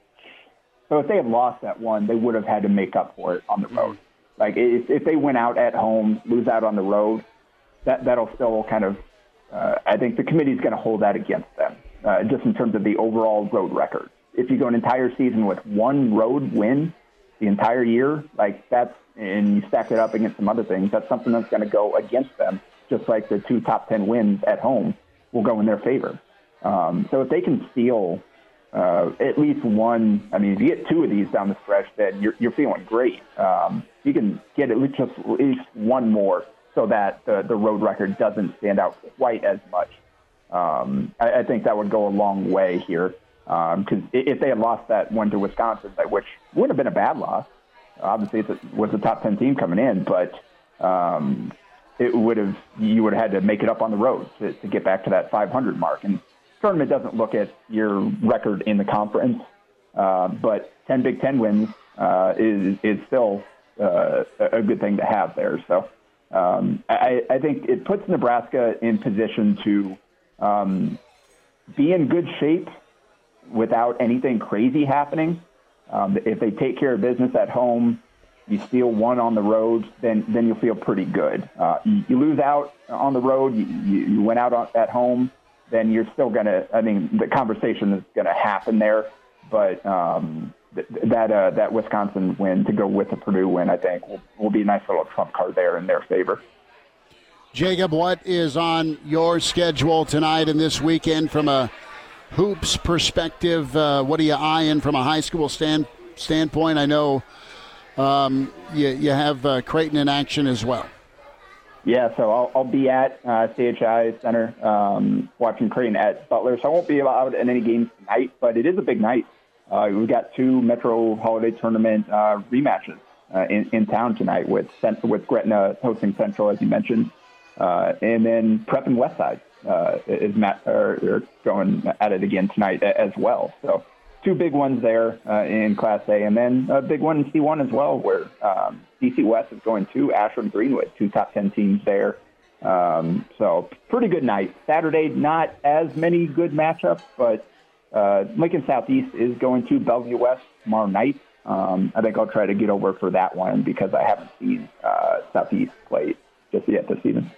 so if they had lost that one, they would have had to make up for it on the road. Like if, if they went out at home, lose out on the road, that that'll still kind of. Uh, I think the committee is going to hold that against them, uh, just in terms of the overall road record. If you go an entire season with one road win the entire year, like that's and you stack it up against some other things, that's something that's going to go against them. Just like the two top ten wins at home will go in their favor. Um, so if they can steal uh, at least one, I mean, if you get two of these down the stretch, then you're, you're feeling great. Um, you can get at least just at least one more so that the, the road record doesn't stand out quite as much. Um, I, I think that would go a long way here because um, if they had lost that one to Wisconsin, which would have been a bad loss, obviously it was a top 10 team coming in, but um, it would have you would have had to make it up on the road to, to get back to that 500 mark. And tournament doesn't look at your record in the conference, uh, but 10 Big Ten wins uh, is is still uh, a good thing to have there. So um, I, I think it puts Nebraska in position to um, be in good shape without anything crazy happening. Um, if they take care of business at home, you steal one on the road, then then you'll feel pretty good. Uh, you, you lose out on the road, you, you went out on, at home, then you're still gonna. I mean, the conversation is gonna happen there, but um, th- that uh, that Wisconsin win to go with the Purdue win, I think, will, will be a nice little trump card there in their favor. Jacob, what is on your schedule tonight and this weekend from a hoops perspective? Uh, what are you eyeing from a high school stand standpoint? I know um, you, you have uh, Creighton in action as well. Yeah, so I'll, I'll be at uh, CHI Center um, watching Creighton at Butler. So I won't be out in any games tonight, but it is a big night. Uh, we've got two Metro Holiday Tournament uh, rematches uh, in, in town tonight with with Gretna hosting Central, as you mentioned, uh, and then Prep and Westside uh, is Matt are, are going at it again tonight as well. So two big ones there uh, in Class A, and then a big one in C1 as well, where um, DC West is going to Ashland Greenwood, two top 10 teams there. Um, so pretty good night. Saturday, not as many good matchups, but uh, Lincoln Southeast is going to Bellevue West tomorrow night. Um, I think I'll try to get over for that one because I haven't seen uh, Southeast play just yet this season.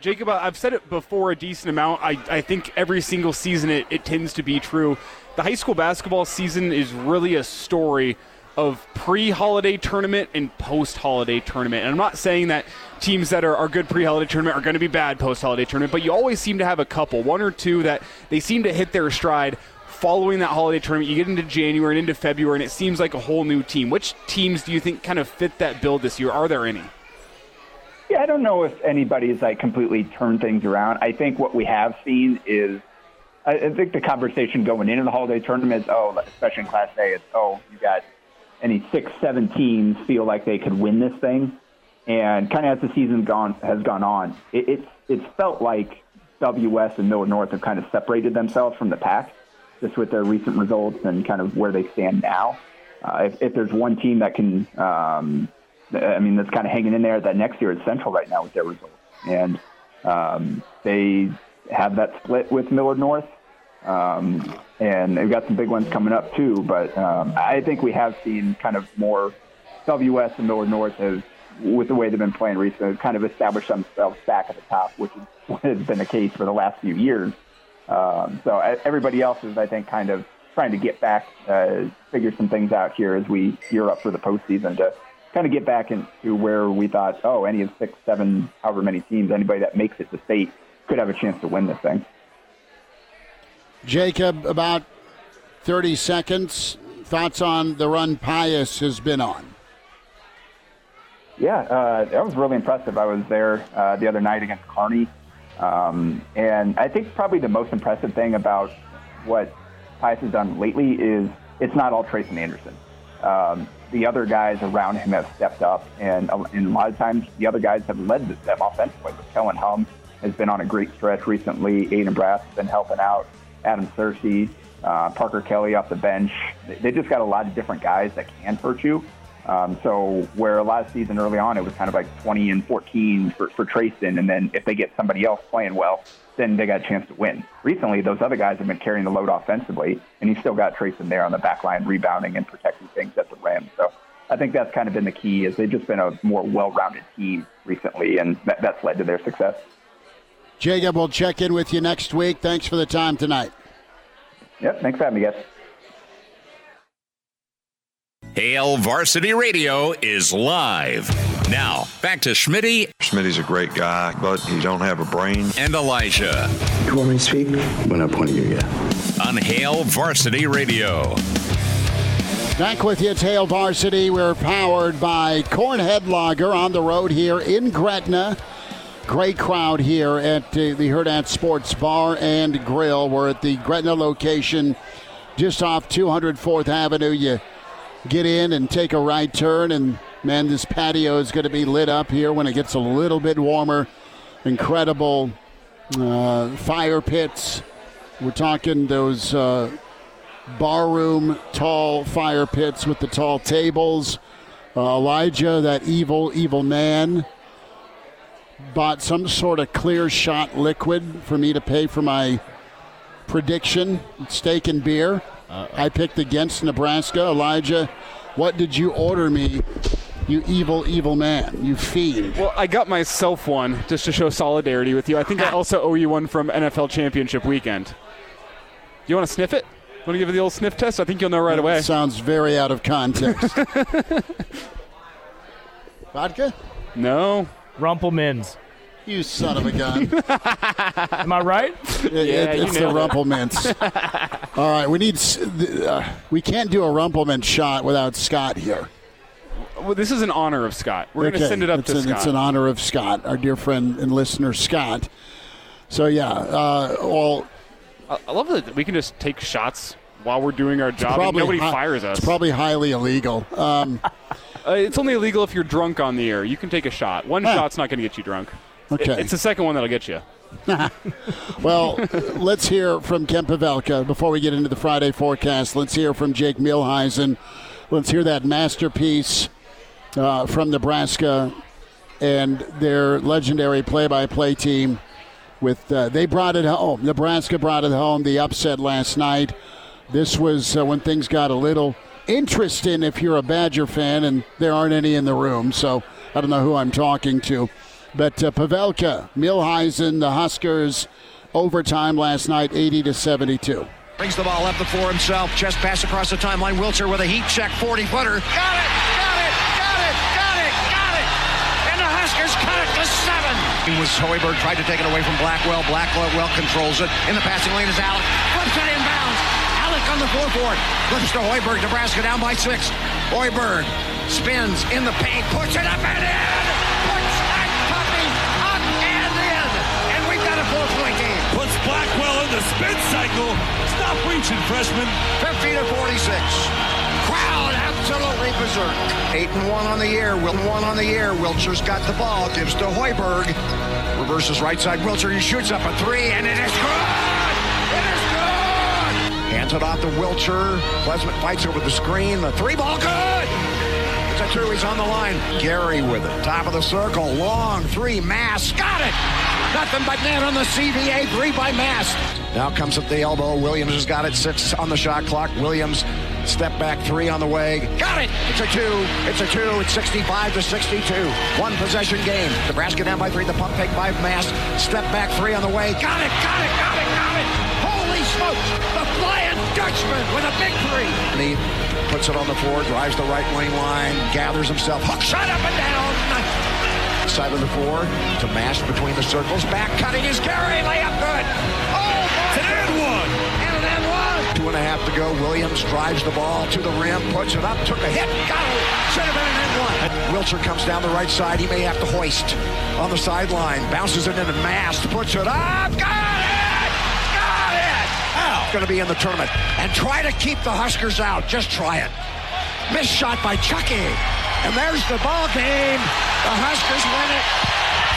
Jacob, I've said it before a decent amount. I, I think every single season it, it tends to be true. The high school basketball season is really a story of pre-holiday tournament and post-holiday tournament. And I'm not saying that teams that are, are good pre-holiday tournament are going to be bad post-holiday tournament, but you always seem to have a couple, one or two that they seem to hit their stride following that holiday tournament. You get into January and into February, and it seems like a whole new team. Which teams do you think kind of fit that bill this year? Are there any? I don't know if anybody's like completely turned things around. I think what we have seen is, I I think the conversation going into the holiday tournament is, oh, especially in Class A, it's oh, you got any six, seven teams feel like they could win this thing, and kind of as the season gone has gone on, it, it's it's felt like WS and Millard North have kind of separated themselves from the pack, just with their recent results and kind of where they stand now. Uh, if, if there's one team that can um, I mean, that's kind of hanging in there. That next year it's Central right now with their results, and um, they have that split with Millard North, um, and they've got some big ones coming up too. But um, I think we have seen kind of more WS and Millard North has, with the way they've been playing recently, kind of established themselves back at the top, which <laughs> has been the case for the last few years. Um, so everybody else is, I think, kind of trying to get back, uh, figure some things out here as we gear up for the postseason to kind of get back into where we thought, oh, any of six, seven, however many teams, anybody that makes it to state could have a chance to win this thing. Jacob, about 30 seconds. Thoughts on the run Pius has been on? Yeah, uh, that was really impressive. I was there uh, the other night against Kearney. Um, and I think probably the most impressive thing about what Pius has done lately is it's not all Trace and Anderson. Um, the other guys around him have stepped up, and, and a lot of times the other guys have led the them offensively. But Kellen Hum has been on a great stretch recently. Aiden Brass has been helping out. Adam Searcy, uh, Parker Kelly off the bench. They just got a lot of different guys that can hurt you. Um, so where a lot of season early on, it was kind of like 20 and 14 for, for Trayson, and then if they get somebody else playing well, then they got a chance to win. Recently, those other guys have been carrying the load offensively, and you still got Trayson there on the back line rebounding and protecting things at the rim. So I think that's kind of been the key is they've just been a more well-rounded team recently, and that, that's led to their success. Jacob, we'll check in with you next week. Thanks for the time tonight. Yep, thanks for having me, guys. Hail Varsity Radio is live. Now, back to Schmitty. Schmitty's a great guy, but he don't have a brain. And Elijah. You want me to speak? When not pointing you, yet. On Hail Varsity Radio. Back with you, Hail Varsity. We're powered by Cornhead Lager on the road here in Gretna. Great crowd here at uh, the Hurrdat Sports Bar and Grill. We're at the Gretna location just off 204th Avenue. You get in and take a right turn, and Man, this patio is going to be lit up here when it gets a little bit warmer. Incredible uh, fire pits. We're talking those uh, barroom tall fire pits with the tall tables. Uh, Elijah, that evil, evil man, bought some sort of clear shot liquid for me to pay for my prediction steak and beer. Uh-oh. I picked against Nebraska. Elijah, what did you order me? You evil, evil man. You fiend. Well, I got myself one just to show solidarity with you. I think I also owe you one from NFL Championship weekend. You want to sniff it? Want to give it the old sniff test? I think you'll know right that away. Sounds very out of context. <laughs> Vodka? No. Rumplemans. You son of a gun. <laughs> Am I right? It, yeah, it, it's the Rumplemints. <laughs> All right, we need. Uh, we can't do a Rumplemint shot without Scott here. Well, this is an honor of Scott. We're okay. going to send it up it's to an, Scott. It's an honor of Scott, our dear friend and listener Scott. So yeah, uh, well, I love that we can just take shots while we're doing our job. and nobody hi- fires us. It's probably highly illegal. Um, <laughs> uh, it's only illegal if you're drunk on the air. You can take a shot. One shot's not going to get you drunk. Okay. It, it's the second one that'll get you. <laughs> well, let's hear from Pavelka before we get into the Friday forecast. Let's hear from Jake Muhleisen. Let's hear that masterpiece uh, from Nebraska and their legendary play-by-play team. With uh, they brought it home. Nebraska brought it home. The upset last night. This was uh, when things got a little interesting if you're a Badger fan, and there aren't any in the room, so I don't know who I'm talking to. But uh, Pavelka, Muhleisen, the Huskers, overtime last night, 80 to 72. Brings the ball up the floor himself. Chest pass across the timeline. Wilcher with a heat check, 40 footer. Got it! Got it! Got it! Got it! Got it! And the Huskers cut it to seven. Was Hoiberg tried to take it away from Blackwell. Blackwell controls it. In the passing lane is Allick. Flips it inbounds. Allick on the floor for. Flips to Hoiberg. Nebraska down by six. Hoiberg spins in the paint. Puts it up and in. Blackwell in the spin cycle. Stop reaching, freshman. 50 to 46. Crowd absolutely berserk. Eight and one on the year. Will one on the year. Wilcher's got the ball. Gives to Hoiberg. Reverses right side. Wilcher. He shoots up a three, and it is good. It is good. Hands it off to Wilcher. Pleasant fights over the screen. The three ball good. It's a two. He's on the line. Gary with it. Top of the circle. Long three. Mast. Got it. Nothing but net on the PBA. Three by Mast. Now comes at the elbow. Williams has got it. Six on the shot clock. Williams step back three on the way. Got it. It's a two. It's a two. It's 65 to 62. One possession game. Nebraska down by three. The pump fake by Mast. Step back three on the way. Got it. Got it. Got it. Got it. Holy smokes. The Flying Dutchman with a big three. And he puts it on the floor. Drives the right wing line. Gathers himself. Hook shot up and down side of the floor to mash between the circles. Back cutting is carry. Layup good. Oh, boy. It's an and one. And an and one. Two and a half to go. Williams drives the ball to the rim, puts it up, took a hit. Got it. Should have been an and one. Wilcher comes down the right side. He may have to hoist on the sideline. Bounces it into Mast. Puts it up. Got it. Got it. Ow. Going to be in the tournament. And try to keep the Huskers out. Just try it. Missed shot by Chucky. And there's the ball game. The Huskers win it.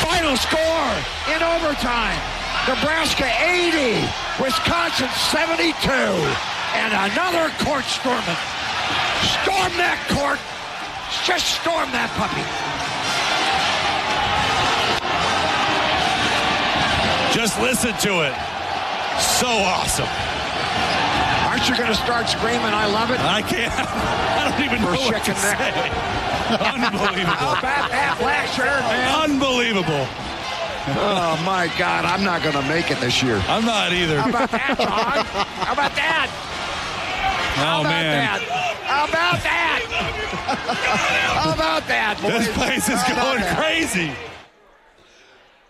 Final score in overtime. Nebraska 80, Wisconsin 72. And another court storming. Storm that court. Just storm that puppy. Just listen to it. So awesome. Aren't you going to start screaming, I love it? I can't. <laughs> I don't even For know what to say. Unbelievable. How about that black man? Unbelievable. Oh, my God. I'm not going to make it this year. I'm not either. How about that, John? <laughs> How about that? How Oh, about man. that? How about that? How about that, boys? This place is How going that? crazy.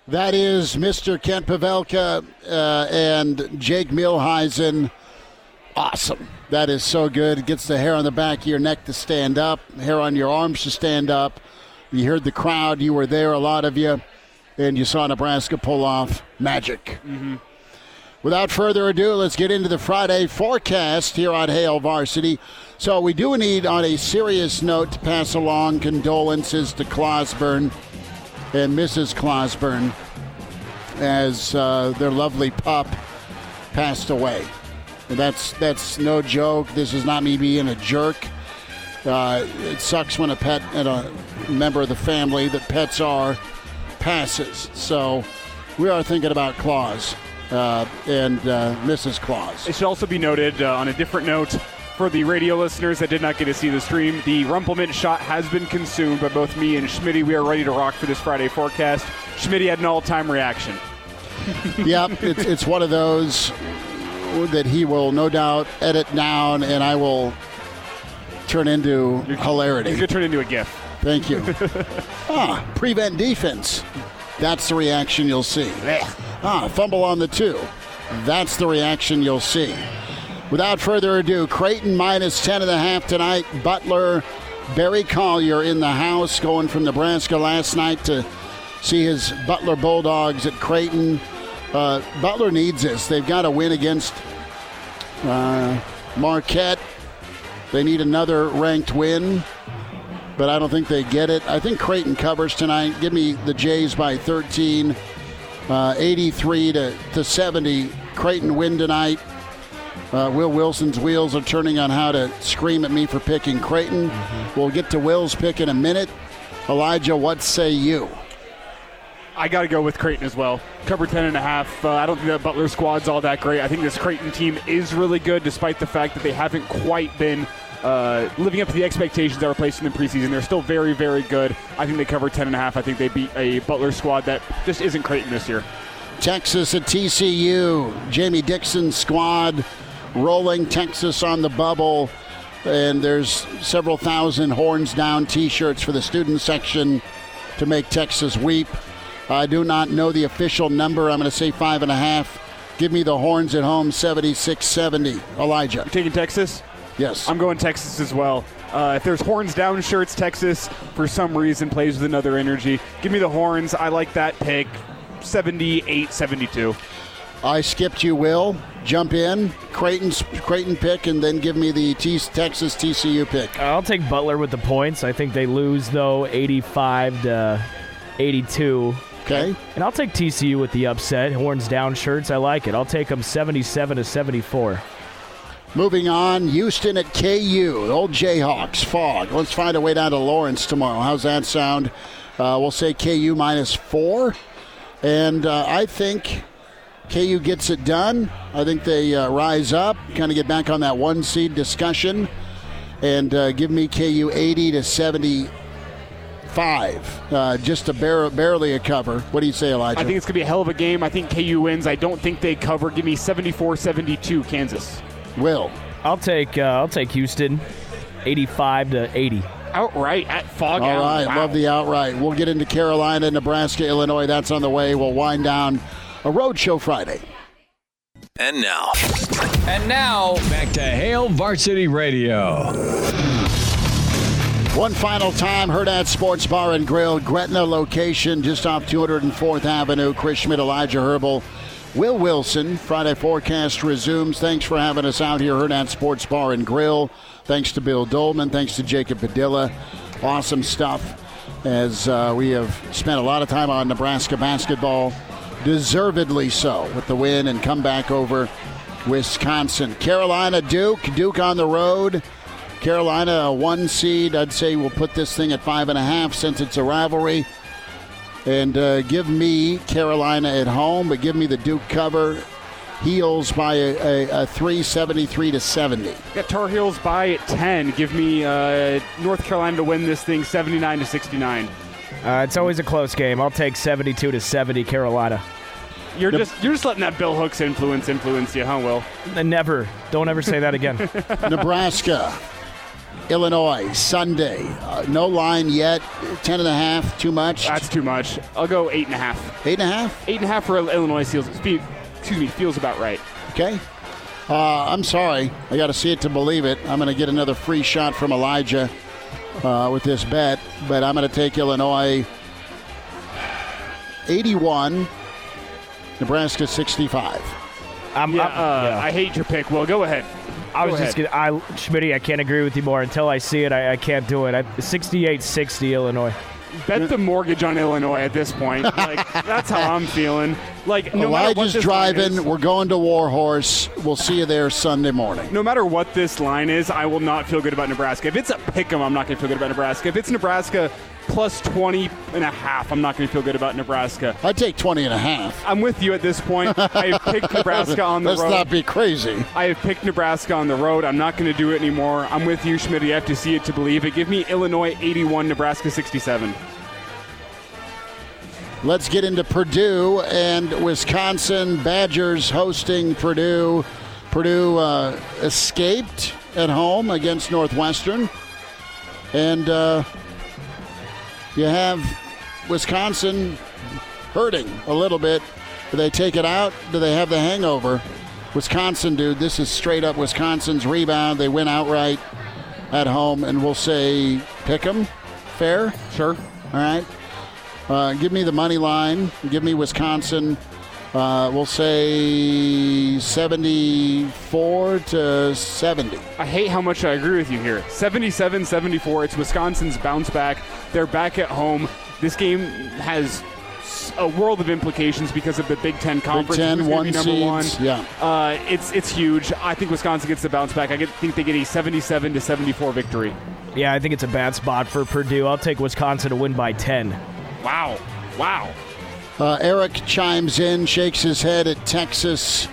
That is Mr. Kent Pavelka uh, and Jake Muhleisen. Awesome. That is so good. It gets the hair on the back of your neck to stand up, hair on your arms to stand up. You heard the crowd. You were there, a lot of you, and you saw Nebraska pull off magic. Without further ado, let's get into the Friday forecast here on Hail Varsity. So, we do need, on a serious note, to pass along condolences to Clausburn and Mrs. Clausburn as uh, their lovely pup passed away. That's that's no joke. This is not me being a jerk. Uh, it sucks when a pet and a member of the family that pets are passes. So we are thinking about Claus uh, and uh, Mrs. Claus. It should also be noted uh, on a different note for the radio listeners that did not get to see the stream, the Rumplemint shot has been consumed by both me and Schmitty. We are ready to rock for this Friday forecast. Schmitty had an all-time reaction. <laughs> yep, it's, it's one of those that he will no doubt edit down, and I will turn into You're, hilarity. You could turn into a GIF. Thank you. <laughs> ah, prevent defense. That's the reaction you'll see. Ah, fumble on the two. That's the reaction you'll see. Without further ado, Creighton minus 10 and a half tonight. Butler, Barry Collier in the house, going from Nebraska last night to see his Butler Bulldogs at Creighton. Uh, Butler needs this. They've got to win against uh, Marquette. They need another ranked win, but I don't think they get it. I think Creighton covers tonight. Give me the Jays by 13, uh, 83 to, to 70. Creighton win tonight. Uh, Will Wilson's wheels are turning on how to scream at me for picking Creighton. Mm-hmm. We'll get to Will's pick in a minute. Elijah, what say you? I got to go with Creighton as well. Cover 10 and a half. Uh, I don't think that Butler squad's all that great. I think this Creighton team is really good despite the fact that they haven't quite been uh, living up to the expectations that were placed in the preseason. They're still very, very good. I think they cover 10 and a half. I think they beat a Butler squad that just isn't Creighton this year. Texas at TCU. Jamie Dixon's squad rolling Texas on the bubble. And there's several thousand horns down t shirts for the student section to make Texas weep. I do not know the official number. I'm going to say five and a half. Give me the horns at home, 76 70. Elijah. You're taking Texas? Yes. I'm going Texas as well. Uh, if there's horns down shirts, Texas, for some reason, plays with another energy. Give me the horns. I like that pick. 78 72. I skipped you, Will. Jump in. Creighton's Creighton pick, and then give me the T- Texas TCU pick. I'll take Butler with the points. I think they lose, though, 85 to 82. Okay. And I'll take TCU with the upset. Horns down shirts. I like it. I'll take them 77 to 74. Moving on, Houston at KU. The Old Jayhawks, fog. Let's find a way down to Lawrence tomorrow. How's that sound? Uh, we'll say KU minus four. And uh, I think KU gets it done. I think they uh, rise up, kind of get back on that one seed discussion, and uh, give me KU 80 to 70 five, uh, just a bare, barely a cover. What do you say, Elijah? I think it's going to be a hell of a game. I think KU wins. I don't think they cover. Give me 74-72 Kansas. Will. I'll take uh, I'll take Houston, 85 to 80. Outright at Fog All right, wow. love the outright. We'll get into Carolina, Nebraska, Illinois. That's on the way. We'll wind down a road show Friday. And now. And now, back to Hail Varsity Radio. One final time, Hurrdat Sports Bar and Grill, Gretna location just off 204th Avenue. Chris Schmidt, Elijah Herbel, Will Wilson. Friday forecast resumes. Thanks for having us out here, Hurrdat Sports Bar and Grill. Thanks to Bill Doleman. Thanks to Jacob Padilla. Awesome stuff as uh, we have spent a lot of time on Nebraska basketball. Deservedly so with the win and comeback over Wisconsin. Carolina Duke. Duke on the road. Carolina, a one seed. I'd say we'll put this thing at five and a half since it's a rivalry. And uh, give me Carolina at home, but give me the Duke cover. Heels by a, a, a 373 to 70. Got Tar Heels by at 10. Give me uh, North Carolina to win this thing 79 to 69. Uh, it's always a close game. I'll take 72 to 70 Carolina. You're just you're just letting that Bill Hooks influence influence you, huh, Will? Never. Don't ever say that again. <laughs> Nebraska, Illinois, Sunday. Uh, no line yet. Ten and a half. Too much. That's too much. I'll go eight and a half. Eight and a half. Eight and a half for Illinois feels. Excuse me, feels about right. Okay. Uh, I'm sorry. I got to see it to believe it. I'm going to get another free shot from Elijah uh, with this bet, but I'm going to take Illinois 81, Nebraska 65. I'm, Yeah, I'm- uh, yeah. I hate your pick. Well, go ahead. I was Go just ahead. gonna, I Schmitty, I can't agree with you more. Until I see it, I, I can't do it. I, 68-60 Illinois. Bet the mortgage on Illinois at this point. <laughs> Like that's how I'm feeling. Like no Elijah's driving. is- We're going to Warhorse. We'll see you there Sunday morning. no matter what this line is, I will not feel good about Nebraska. If it's a pick 'em, I'm not going to feel good about Nebraska. If it's Nebraska plus 20 and a half, I'm not going to feel good about Nebraska. I'd take 20 and a half. I'm with you at this point. I have picked <laughs> Nebraska on the Let's road. not be crazy. I have picked Nebraska on the road. I'm not going to do it anymore. I'm with you, Schmidt. You have to see it to believe it. Give me Illinois 81, Nebraska 67. Let's get into Purdue and Wisconsin. Badgers hosting Purdue. Purdue uh, escaped at home against Northwestern. And uh, you have Wisconsin hurting a little bit. Do they take it out? Do they have the hangover? Wisconsin, dude, this is straight up Wisconsin's rebound. They win outright at home, and we'll say pick 'em. Fair? Sure. All right. Uh, give me the money line. Give me Wisconsin. Uh, we'll say 74 to 70. I hate how much I agree with you here. 77 74. It's Wisconsin's bounce back. They're back at home. This game has a world of implications because of the Big Ten conference. Ten, Who's gonna one be number seeds, one. yeah. Uh, it's it's huge. I think Wisconsin gets the bounce back. I get, think they get a 77 to 74 victory. Yeah, I think it's a bad spot for Purdue. I'll take Wisconsin to win by 10. Wow. Wow. Uh, Eric chimes in, shakes his head at Texas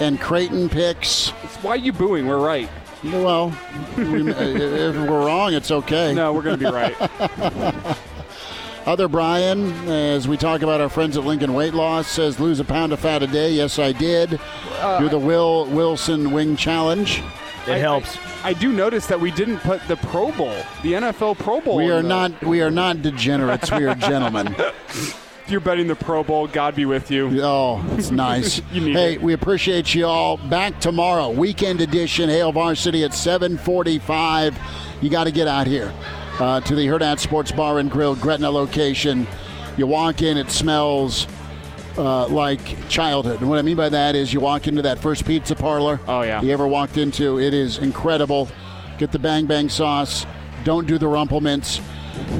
and Creighton picks. Why are you booing? We're right. Well, we- <laughs> if we're wrong, it's okay. No, we're going to be right. <laughs> Other Brian, as we talk about our friends at Lincoln Weight Loss, says lose a pound of fat a day. Yes, I did. Uh, Do the Will Wilson Wing Challenge. It helps. I, do notice that we didn't put the Pro Bowl, the NFL Pro Bowl. We are the- not we are not degenerates. We are gentlemen. <laughs> If you're betting the Pro Bowl, God be with you. Oh, it's <laughs> nice. Hey, it. we appreciate you all. Back tomorrow, weekend edition, Hail Varsity at 745. You got to get out here uh, to the Hurrdat Sports Bar and Grill, Gretna location. You walk in, it smells uh, like childhood. And what I mean by that is you walk into that first pizza parlor. Oh, yeah. You ever walked into? It is incredible. Get the bang bang sauce. Don't do the rumplements.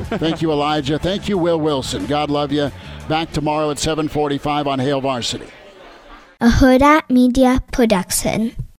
Thank you, Elijah. Thank you, Will Wilson. God love you. Back tomorrow at 745 on Hail Varsity. A Hurrdat Media Production.